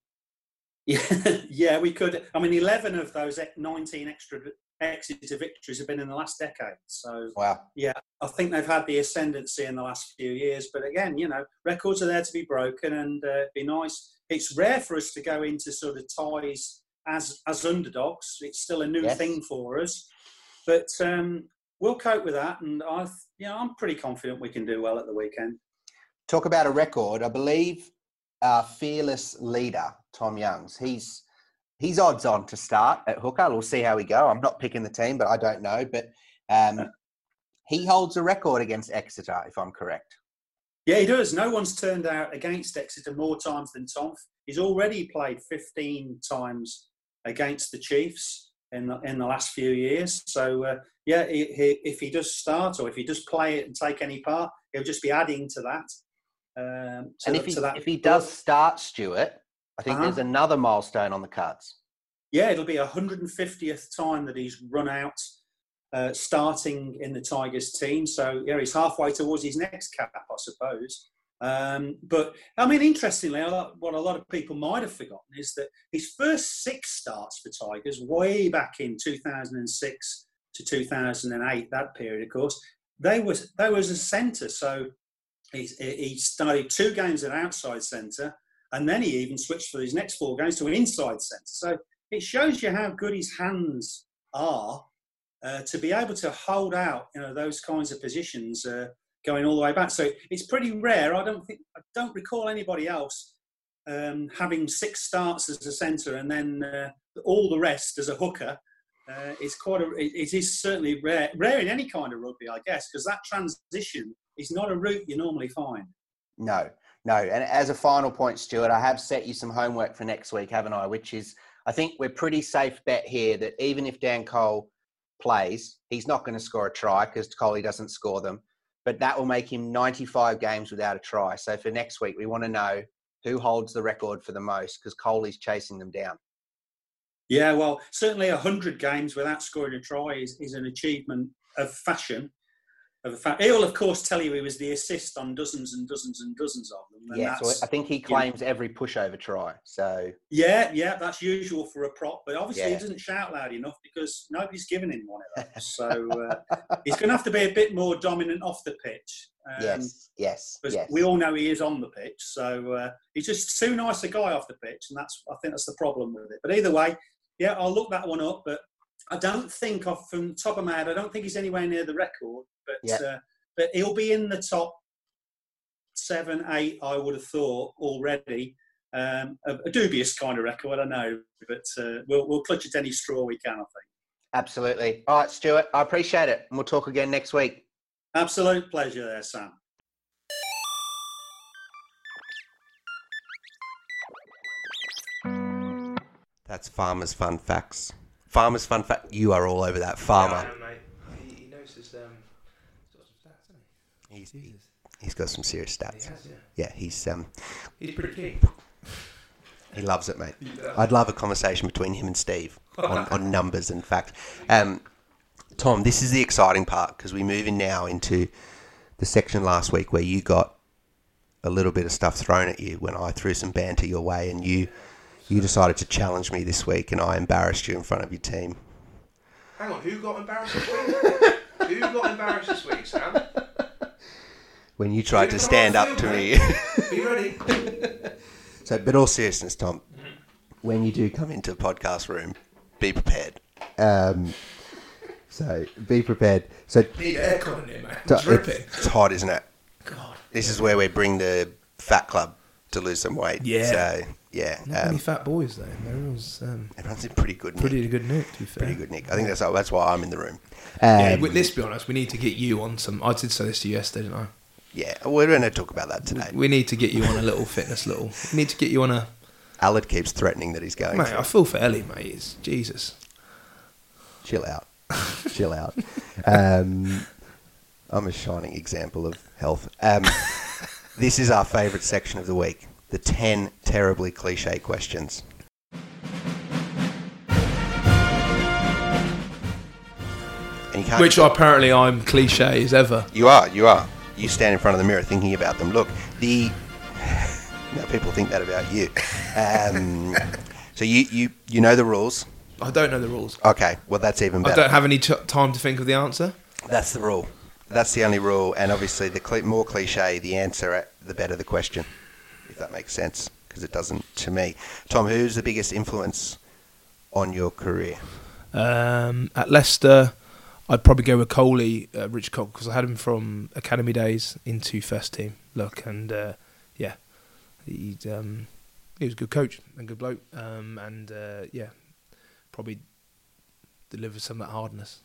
Yeah, yeah, we could. I mean, eleven of those nineteen extra Exeter victories have been in the last decade. So, wow. Yeah, I think they've had the ascendancy in the last few years. But again, you know, records are there to be broken, and uh, be nice. It's rare for us to go into sort of ties as as underdogs. It's still a new yes. thing for us. But um, we'll cope with that, and I, you know, I'm pretty confident we can do well at the weekend. Talk about a record. I believe our fearless leader, Tom Youngs, he's he's odds on to start at hooker. We'll see how we go. I'm not picking the team, but I don't know. But um, he holds a record against Exeter, if I'm correct. Yeah, he does. No one's turned out against Exeter more times than Tom. He's already played 15 times against the Chiefs. in the, in the last few years. So uh, yeah, he, he, if he does start or if he does play it and take any part, he'll just be adding to that. Um, to and if he if he does start Stuart, I think Uh-huh. there's another milestone on the cards. yeah, it'll be a 150th time that he's run out uh, starting in the Tigers team. So yeah, he's halfway towards his next cap, I suppose. Um, but I mean, interestingly, a lot, what a lot of people might have forgotten is that his first six starts for Tigers, way back in 2006 to 2008, that period, of course, they was they was a centre. So he, he started two games at outside centre, and then he even switched for his next four games to an inside centre. So it shows you how good his hands are uh, to be able to hold out, you know, those kinds of positions uh, going all the way back. So it's pretty rare. I don't think I don't recall anybody else um, having six starts as a centre and then uh, all the rest as a hooker. Uh, it's quite a. It, it is certainly rare, rare in any kind of rugby, I guess, because that transition is not a route you normally find. No, no. And as a final point, Stuart, I have set you some homework for next week, haven't I? Which is, I think we're pretty safe bet here that even if Dan Cole plays, he's not going to score a try because Coley doesn't score them. But that will make him 95 games without a try. So for next week, we want to know who holds the record for the most because Coley's chasing them down. Yeah, well, certainly hundred games without scoring a try is, is an achievement of fashion. Of a He'll of course tell you he was the assist on dozens and dozens and dozens of them. and Yeah, so I think he claims every pushover try. So Yeah, yeah, that's usual for a prop, but obviously Yeah. he doesn't shout loud enough because nobody's giving him one of those. So uh, he's going to have to be a bit more dominant off the pitch. Um, yes, yes, because yes. we all know he is on the pitch. So uh, he's just too nice a guy off the pitch, and that's I think that's the problem with it. But either way, yeah, I'll look that one up. But I don't think off from the top of my head, I don't think he's anywhere near the record. But Yeah. uh, but he'll be in the top seven, eight. I would have thought already. Um, a, a dubious kind of record, I know, but uh, we'll we'll clutch at any straw we can. I think. Absolutely. All right, Stuart, I appreciate it. And we'll talk again next week. Absolute pleasure there, Sam. That's Farmer's Fun Facts. Farmer's Fun Fact. You are all over that farmer. He, he knows his um, he's got some stats, hasn't He's, he? he's got some serious stats. Has, yeah. Yeah, he's um, He's pretty keen. he loves it, mate. I'd love a conversation between him and Steve on, on numbers and facts. Um, Tom, this is the exciting part because we move in now into the section last week where you got a little bit of stuff thrown at you when I threw some banter your way, and you you decided to challenge me this week, and I embarrassed you in front of your team. Hang on, who got embarrassed this week? who got embarrassed this week, Sam? When you tried to stand up to me. Be ready. So, but all seriousness, Tom, when you do come into a podcast room, be prepared. Um, so be prepared. So Need aircon in here, man. It's dripping. it's hot, isn't it? God. This is where we bring the fat club to lose some weight. Yeah. So yeah, Not many um, fat boys though. Everyone's um, everyone's in pretty good nick. pretty good nick, to be fair. Pretty good nick. I think that's that's why I'm in the room. Yeah, Um, but let's be honest. We need to get you on some. I did say this to you yesterday, didn't I? Yeah, we're going to talk about that today. We need to get you on a little fitness little. We need to get you on a. Aled keeps threatening that he's going. Mate. I feel for Ellie, mate. It's Jesus. chill out, chill out. Um, I'm a shining example of health. Um, this is our favourite section of the week: the ten terribly cliche questions. And you can't. Which apparently I'm cliche as ever. you are, you are. You stand in front of the mirror thinking about them. Look, the now people think that about you. Um, so you, you you know the rules. I don't know the rules. Okay, well that's even better. I don't have any t- time to think of the answer. That's the rule. That's the only rule, and obviously, the cli more cliche the answer, the better the question, if that makes sense, because it doesn't to me. Tom, who's the biggest influence on your career? Um, at Leicester, I'd probably go with Coley, uh, Rich Cole, because I had him from academy days into first team. Look, and uh, yeah, he um, he was a good coach and good bloke, um, and uh, yeah, probably delivered some of that hardness.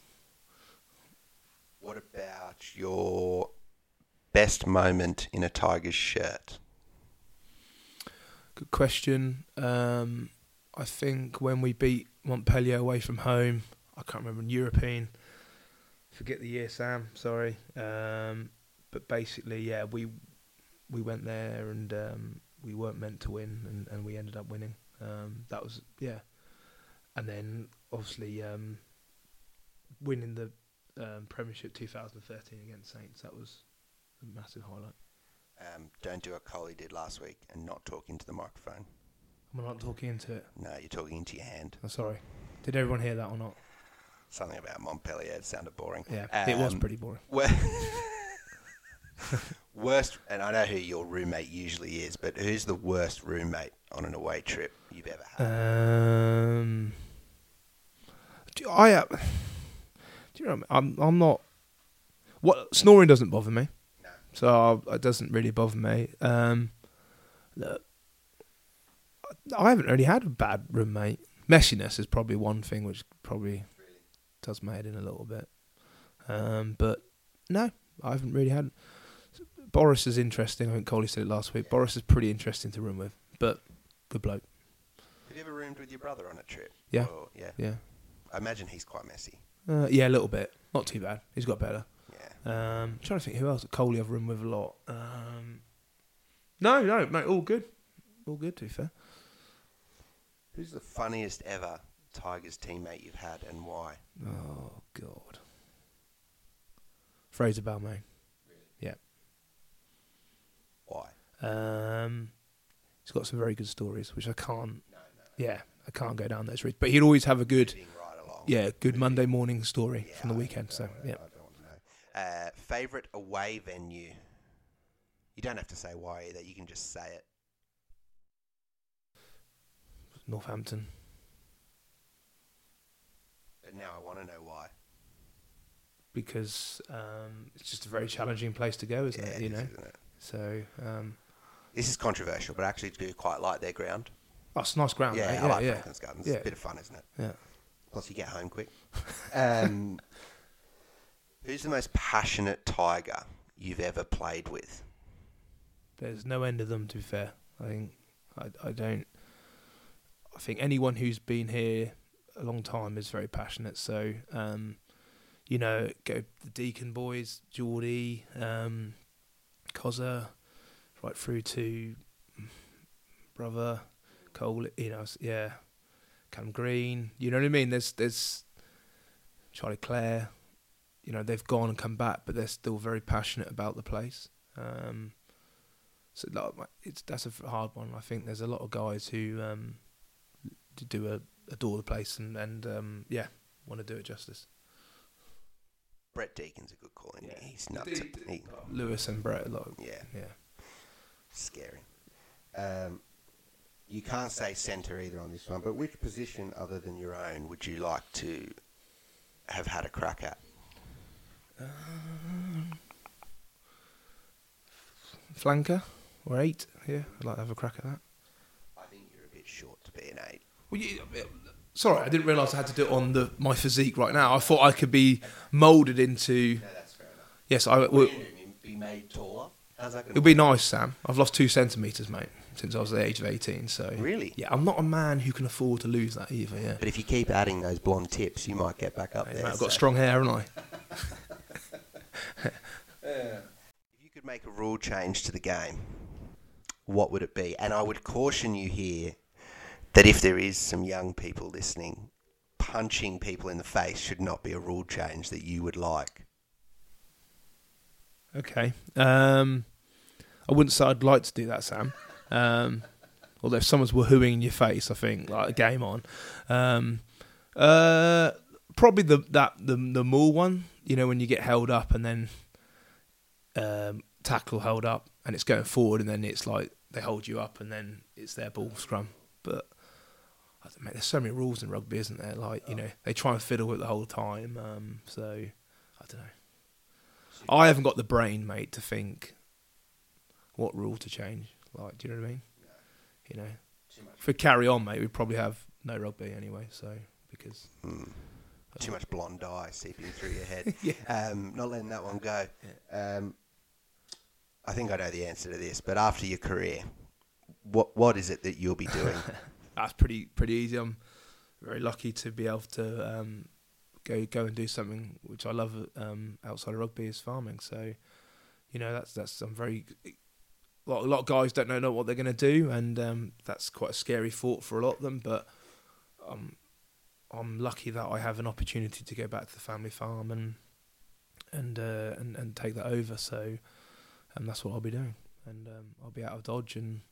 What about your best moment in a Tigers shirt? Good question. Um, I think when we beat Montpellier away from home. I can't remember an European. Forget the year, Sam. Sorry. Um, but basically, yeah, we we went there and um, we weren't meant to win, and, and we ended up winning. Um, that was yeah, and then obviously um, winning the um, Premiership 2013 against Saints. That was a massive highlight. Um, don't do what Coley did last week and not talk into the microphone. I'm not talking into it? No, you're talking into your hand. I'm sorry. Did everyone hear that or not? Something about Montpellier it sounded boring. Yeah, it was Um, pretty boring. Wor- worst, and I know who your roommate usually is, but who's the worst roommate on an away trip you've ever had? Um, do I? Uh, do you know? I'm I'm not. What snoring doesn't bother me, No. so I, it doesn't really bother me. Um, look, I haven't really had a bad roommate. Messiness is probably one thing which probably does my head in a little bit. Um, but no, I haven't really had. Boris is interesting. I think Coley said it last week. Boris is pretty interesting to room with, but good bloke. Have you ever roomed with your brother on a trip? Yeah. Or- yeah. Yeah. I imagine he's quite messy. Uh, yeah, a little bit. Not too bad. He's got better. Yeah. Um, trying to think who else. Coley I've run with a lot. Um, no, no, mate. All good. All good. To be fair. Who's the funniest ever Tigers teammate you've had and why? Oh God. Fraser Balmain. Really? Yeah. Why? Um, he's got some very good stories, which I can't. Yeah, I can't go down those routes. But he'd always have a good, right along. yeah, good Monday morning story Yeah, from the weekend. So yeah. I don't want to know. Uh, favorite away venue? You don't have to say why either. You can just say it. Northampton. But now I want to know why. because um, it's just a very challenging place to go, isn't Yeah, it? You is, know, isn't it? so um, This is controversial, but I actually do quite like their ground. oh, it's a nice ground. yeah. I like yeah, Franklin's Gardens. Yeah. It's a bit of fun, isn't it? yeah. Plus, you get home quick. um, who's the most passionate Tiger you've ever played with? There's no end of them. To be fair, I think I, I don't. I think anyone who's been here a long time is very passionate. So, um, you know, go the Deacon boys, Geordie, um, Cozza, right through to brother Cole. You know, yeah, Cam Green. You know what I mean? There's there's Charlie Clare. You know, they've gone and come back, but they're still very passionate about the place. Um, so like, it's that's a hard one. I think there's a lot of guys who um, do a, adore the place and and um, yeah, want to do it justice. Brett Deacon's a good call. Isn't Yeah. he? He's nuts. He, Louis and Brett, a lot. yeah, Yeah. scary. Um, you can't say centre either on this one, but which position other than your own would you like to have had a crack at? Flanker or eight. Yeah, I'd like to have a crack at that. I think you're a bit short to be an eight. Well, you, sorry, I didn't realise I had to do it on the my physique right now. I thought I could be moulded into. No, that's fair enough. Yes, I. What Well, are you doing? Be made taller? How's that going it'll be nice, Sam. I've lost two centimeters, mate, since I was the age of eighteen. So Really? yeah, I'm not a man who can afford to lose that either. Yeah, But if you keep adding those blonde tips, you might get back up Hey, there. mate, I've got so- strong hair, haven't I? If you could make a rule change to the game, what would it be? And I would caution you here that if there is some young people listening, punching people in the face should not be a rule change that you would like. Okay. Um, I wouldn't say I'd like to do that, Sam. Um, although if someone's woohooing in your face, I think like game on. Um, uh, probably the that the the more one. You know when you get held up and then um, tackle held up and it's going forward and then it's like they hold you up and then it's their ball scrum. But Know, there's so many rules in rugby, isn't there? Like you know they try and fiddle with it the whole time. Um, so I don't know. I haven't got the brain, mate, to think what rule to change. Like, do you know what I mean? You know, we carry on, mate, we'd probably have no rugby anyway. So because Hmm. Too much blonde dye seeping through your head. yeah, um, not letting that one go. Um, I think I know the answer to this, but after your career, what what is it that you'll be doing? that's pretty pretty easy. I'm very lucky to be able to um, go go and do something which I love um, outside of rugby is farming. So, you know, that's that's I'm very. A lot, a lot of guys don't know, know what they're going to do, and um, that's quite a scary thought for a lot of them. But um, I'm lucky that I have an opportunity to go back to the family farm and and uh, and and take that over. So, and that's what I'll be doing, and um, I'll be out of Dodge and,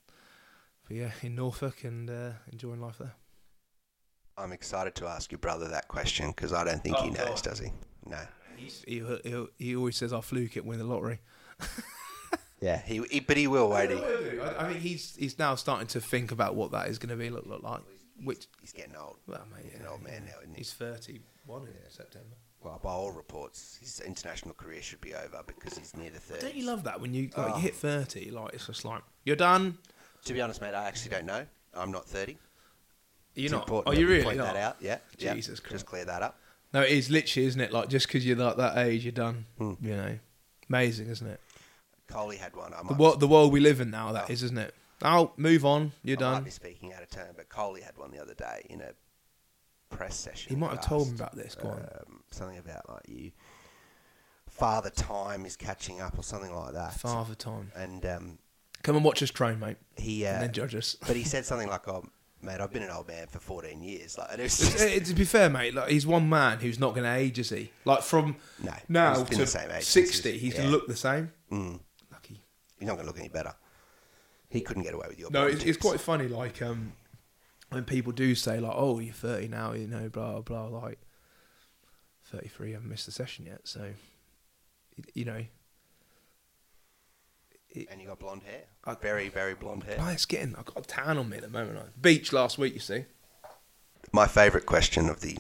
but yeah, in Norfolk and uh, enjoying life there. I'm excited to ask your brother that question because I don't think he Oh, knows, God. does he? No. He's, he he he always says I'll fluke it, win the lottery. Yeah, he, he but he will, won't he? I, I think he's he's now starting to think about what that is going to be look, look like. Which He's getting old. well, mate, He's yeah, an old man now, isn't he? He's thirty one in September. Well, by all reports, his international career should be over because he's near the 30s. Don't you love that when you like Oh. you hit thirty? Like it's just like you're done. To be honest, mate, I actually don't know. I'm not 30. You're It's not. important that you really point not? that out? Yeah. yeah. Jesus Christ. Just clear that up. No, it is literally, isn't it? Like just because you're like that age, you're done. Hmm. You know, amazing, isn't it? Coley had one. I The the world we live in now, that Oh. is, isn't it? Oh, move on. You're done I might be speaking out of turn, but Coley had one the other day in a press session. He might have told me about this. Go on. Um, something about like you, father time is catching up or something like that. Father time. And um, Come and watch us train, mate, he, and uh, then judge us. but he said something like, "Oh, mate, I've been an old man for 14 years." Like, and it was just, eh, to be fair, mate, like he's one man who's not going to age, is he? Like from no, now he's been to the same age since sixty, was- he's yeah. going to look the same. Mm, Lucky. he's not going to look any better. He couldn't get away with your. No, it's, it's quite funny. Like um, when people do say like, "Oh, you're 30 now," you know, blah blah. blah like 33, I haven't missed a session yet, so y- you know. It, And you got blonde hair. I- very, very blonde hair. Oh, it's getting. I've got a tan on me at the moment. Like, beach last week, you see. my favourite question of the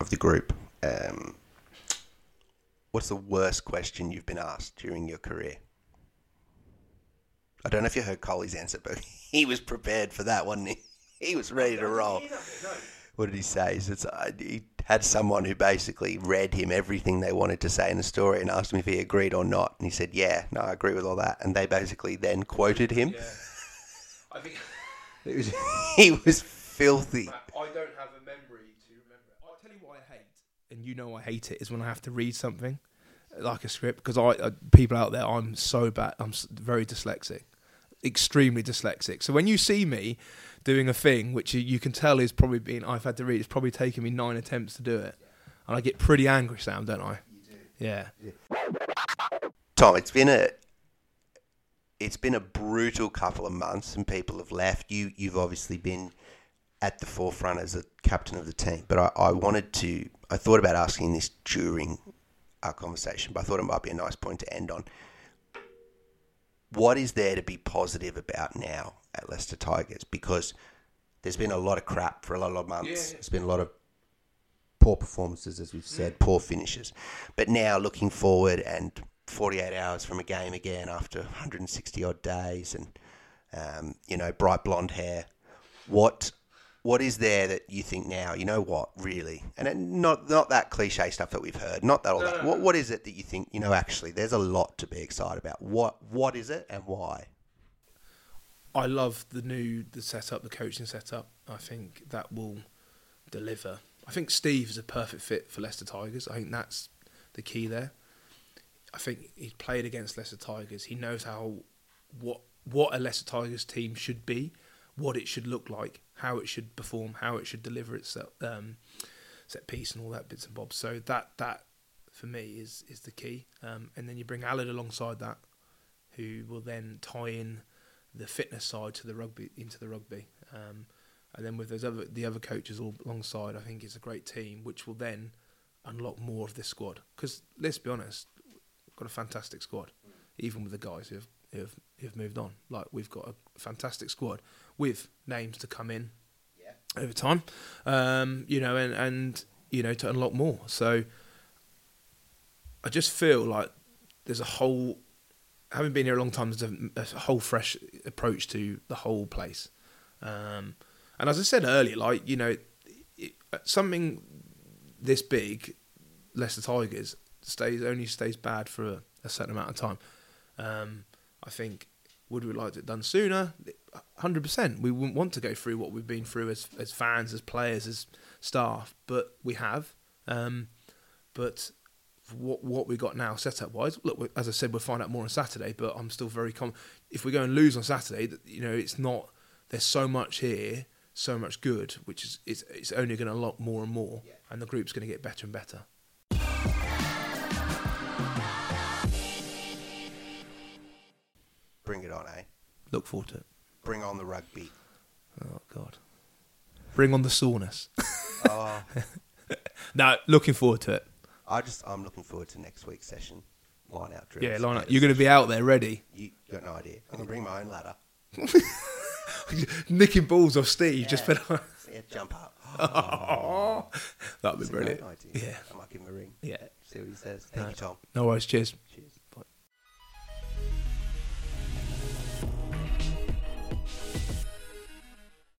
of the group. Um, what's the worst question you've been asked during your career? I don't know if you heard Coley's answer, but he was prepared for that, wasn't he? He was ready to roll. What did he say? He, says, uh, he had someone who basically read him everything they wanted to say in the story and asked him if he agreed or not. And he said, "Yeah, no, I agree with all that." And they basically then quoted him. I think It was, he was filthy. I don't have a memory to remember. I'll tell you what I hate, and you know I hate it, is when I have to read something like a script because I uh, people out there, I'm so bad. I'm very dyslexic, extremely dyslexic. So when you see me doing a thing which you, you can tell is probably been I've had to read, it's probably taken me nine attempts to do it, and I get pretty angry, Sam, don't I? Yeah. Tom, it's been a it's been a brutal couple of months, and people have left. You you've obviously been at the forefront as a captain of the team, but I, I wanted to. I thought about asking this during our conversation, but I thought it might be a nice point to end on. What is there to be positive about now at Leicester Tigers? Because there's been a lot of crap for a lot of months. Yeah, yeah. There's been a lot of poor performances, as we've said, poor finishes. But now looking forward and 48 hours from a game again after 160 odd days and, um, you know, bright blonde hair. What what is there that you think now? You know what, really, and not not that cliche stuff that we've heard. Not that all that. What what is it that you think? You know, actually, there's a lot to be excited about. What what is it and why? I love the new the setup, the coaching setup. I think that will deliver. I think Steve is a perfect fit for Leicester Tigers. I think that's the key there. I think he's played against Leicester Tigers. He knows how what what a Leicester Tigers team should be, what it should look like, how it should perform, how it should deliver itself, um, set piece and all that bits and bobs. So that that for me is is the key. Um, and then you bring Aled alongside that, who will then tie in the fitness side to the rugby into the rugby. Um, and then with those other the other coaches all alongside, I think it's a great team, which will then unlock more of this squad. Because let's be honest, we've got a fantastic squad, even with the guys who have who have, who have moved on. Like we've got a fantastic squad with names to come in over time, um, you know, and and you know to unlock more. So I just feel like there's a whole having been here a long time, there's a, a whole fresh approach to the whole place. Um, and as I said earlier, like you know, it, something this big, Leicester Tigers stays only stays bad for a, a certain amount of time. Um, I think would we like it done sooner? hundred percent. We wouldn't want to go through what we've been through as as fans, as players, as staff, but we have. Um, but what what we got now setup wise, look, as I said, we'll find out more on Saturday. But I'm still very com. If we go and lose on Saturday, you know, it's not. There's so much here, so much good, which is it's, it's only going to unlock more and more, and the group's going to get better and better. Bring it on, eh? Look forward to it. Bring on the rugby. Oh God, bring on the soreness. Oh, no, looking forward to it. I just I'm looking forward to next week's session. Line out drills. Yeah, line. Better You're going to be out there ready, You got no idea. I'm gonna bring my own ladder. nicking balls off Steve. Just put on. Yeah, jump up. That'd be brilliant. Yeah. I might give him a ring. Yeah. See what he says. Thank you, Tom. No worries. Cheers. Cheers.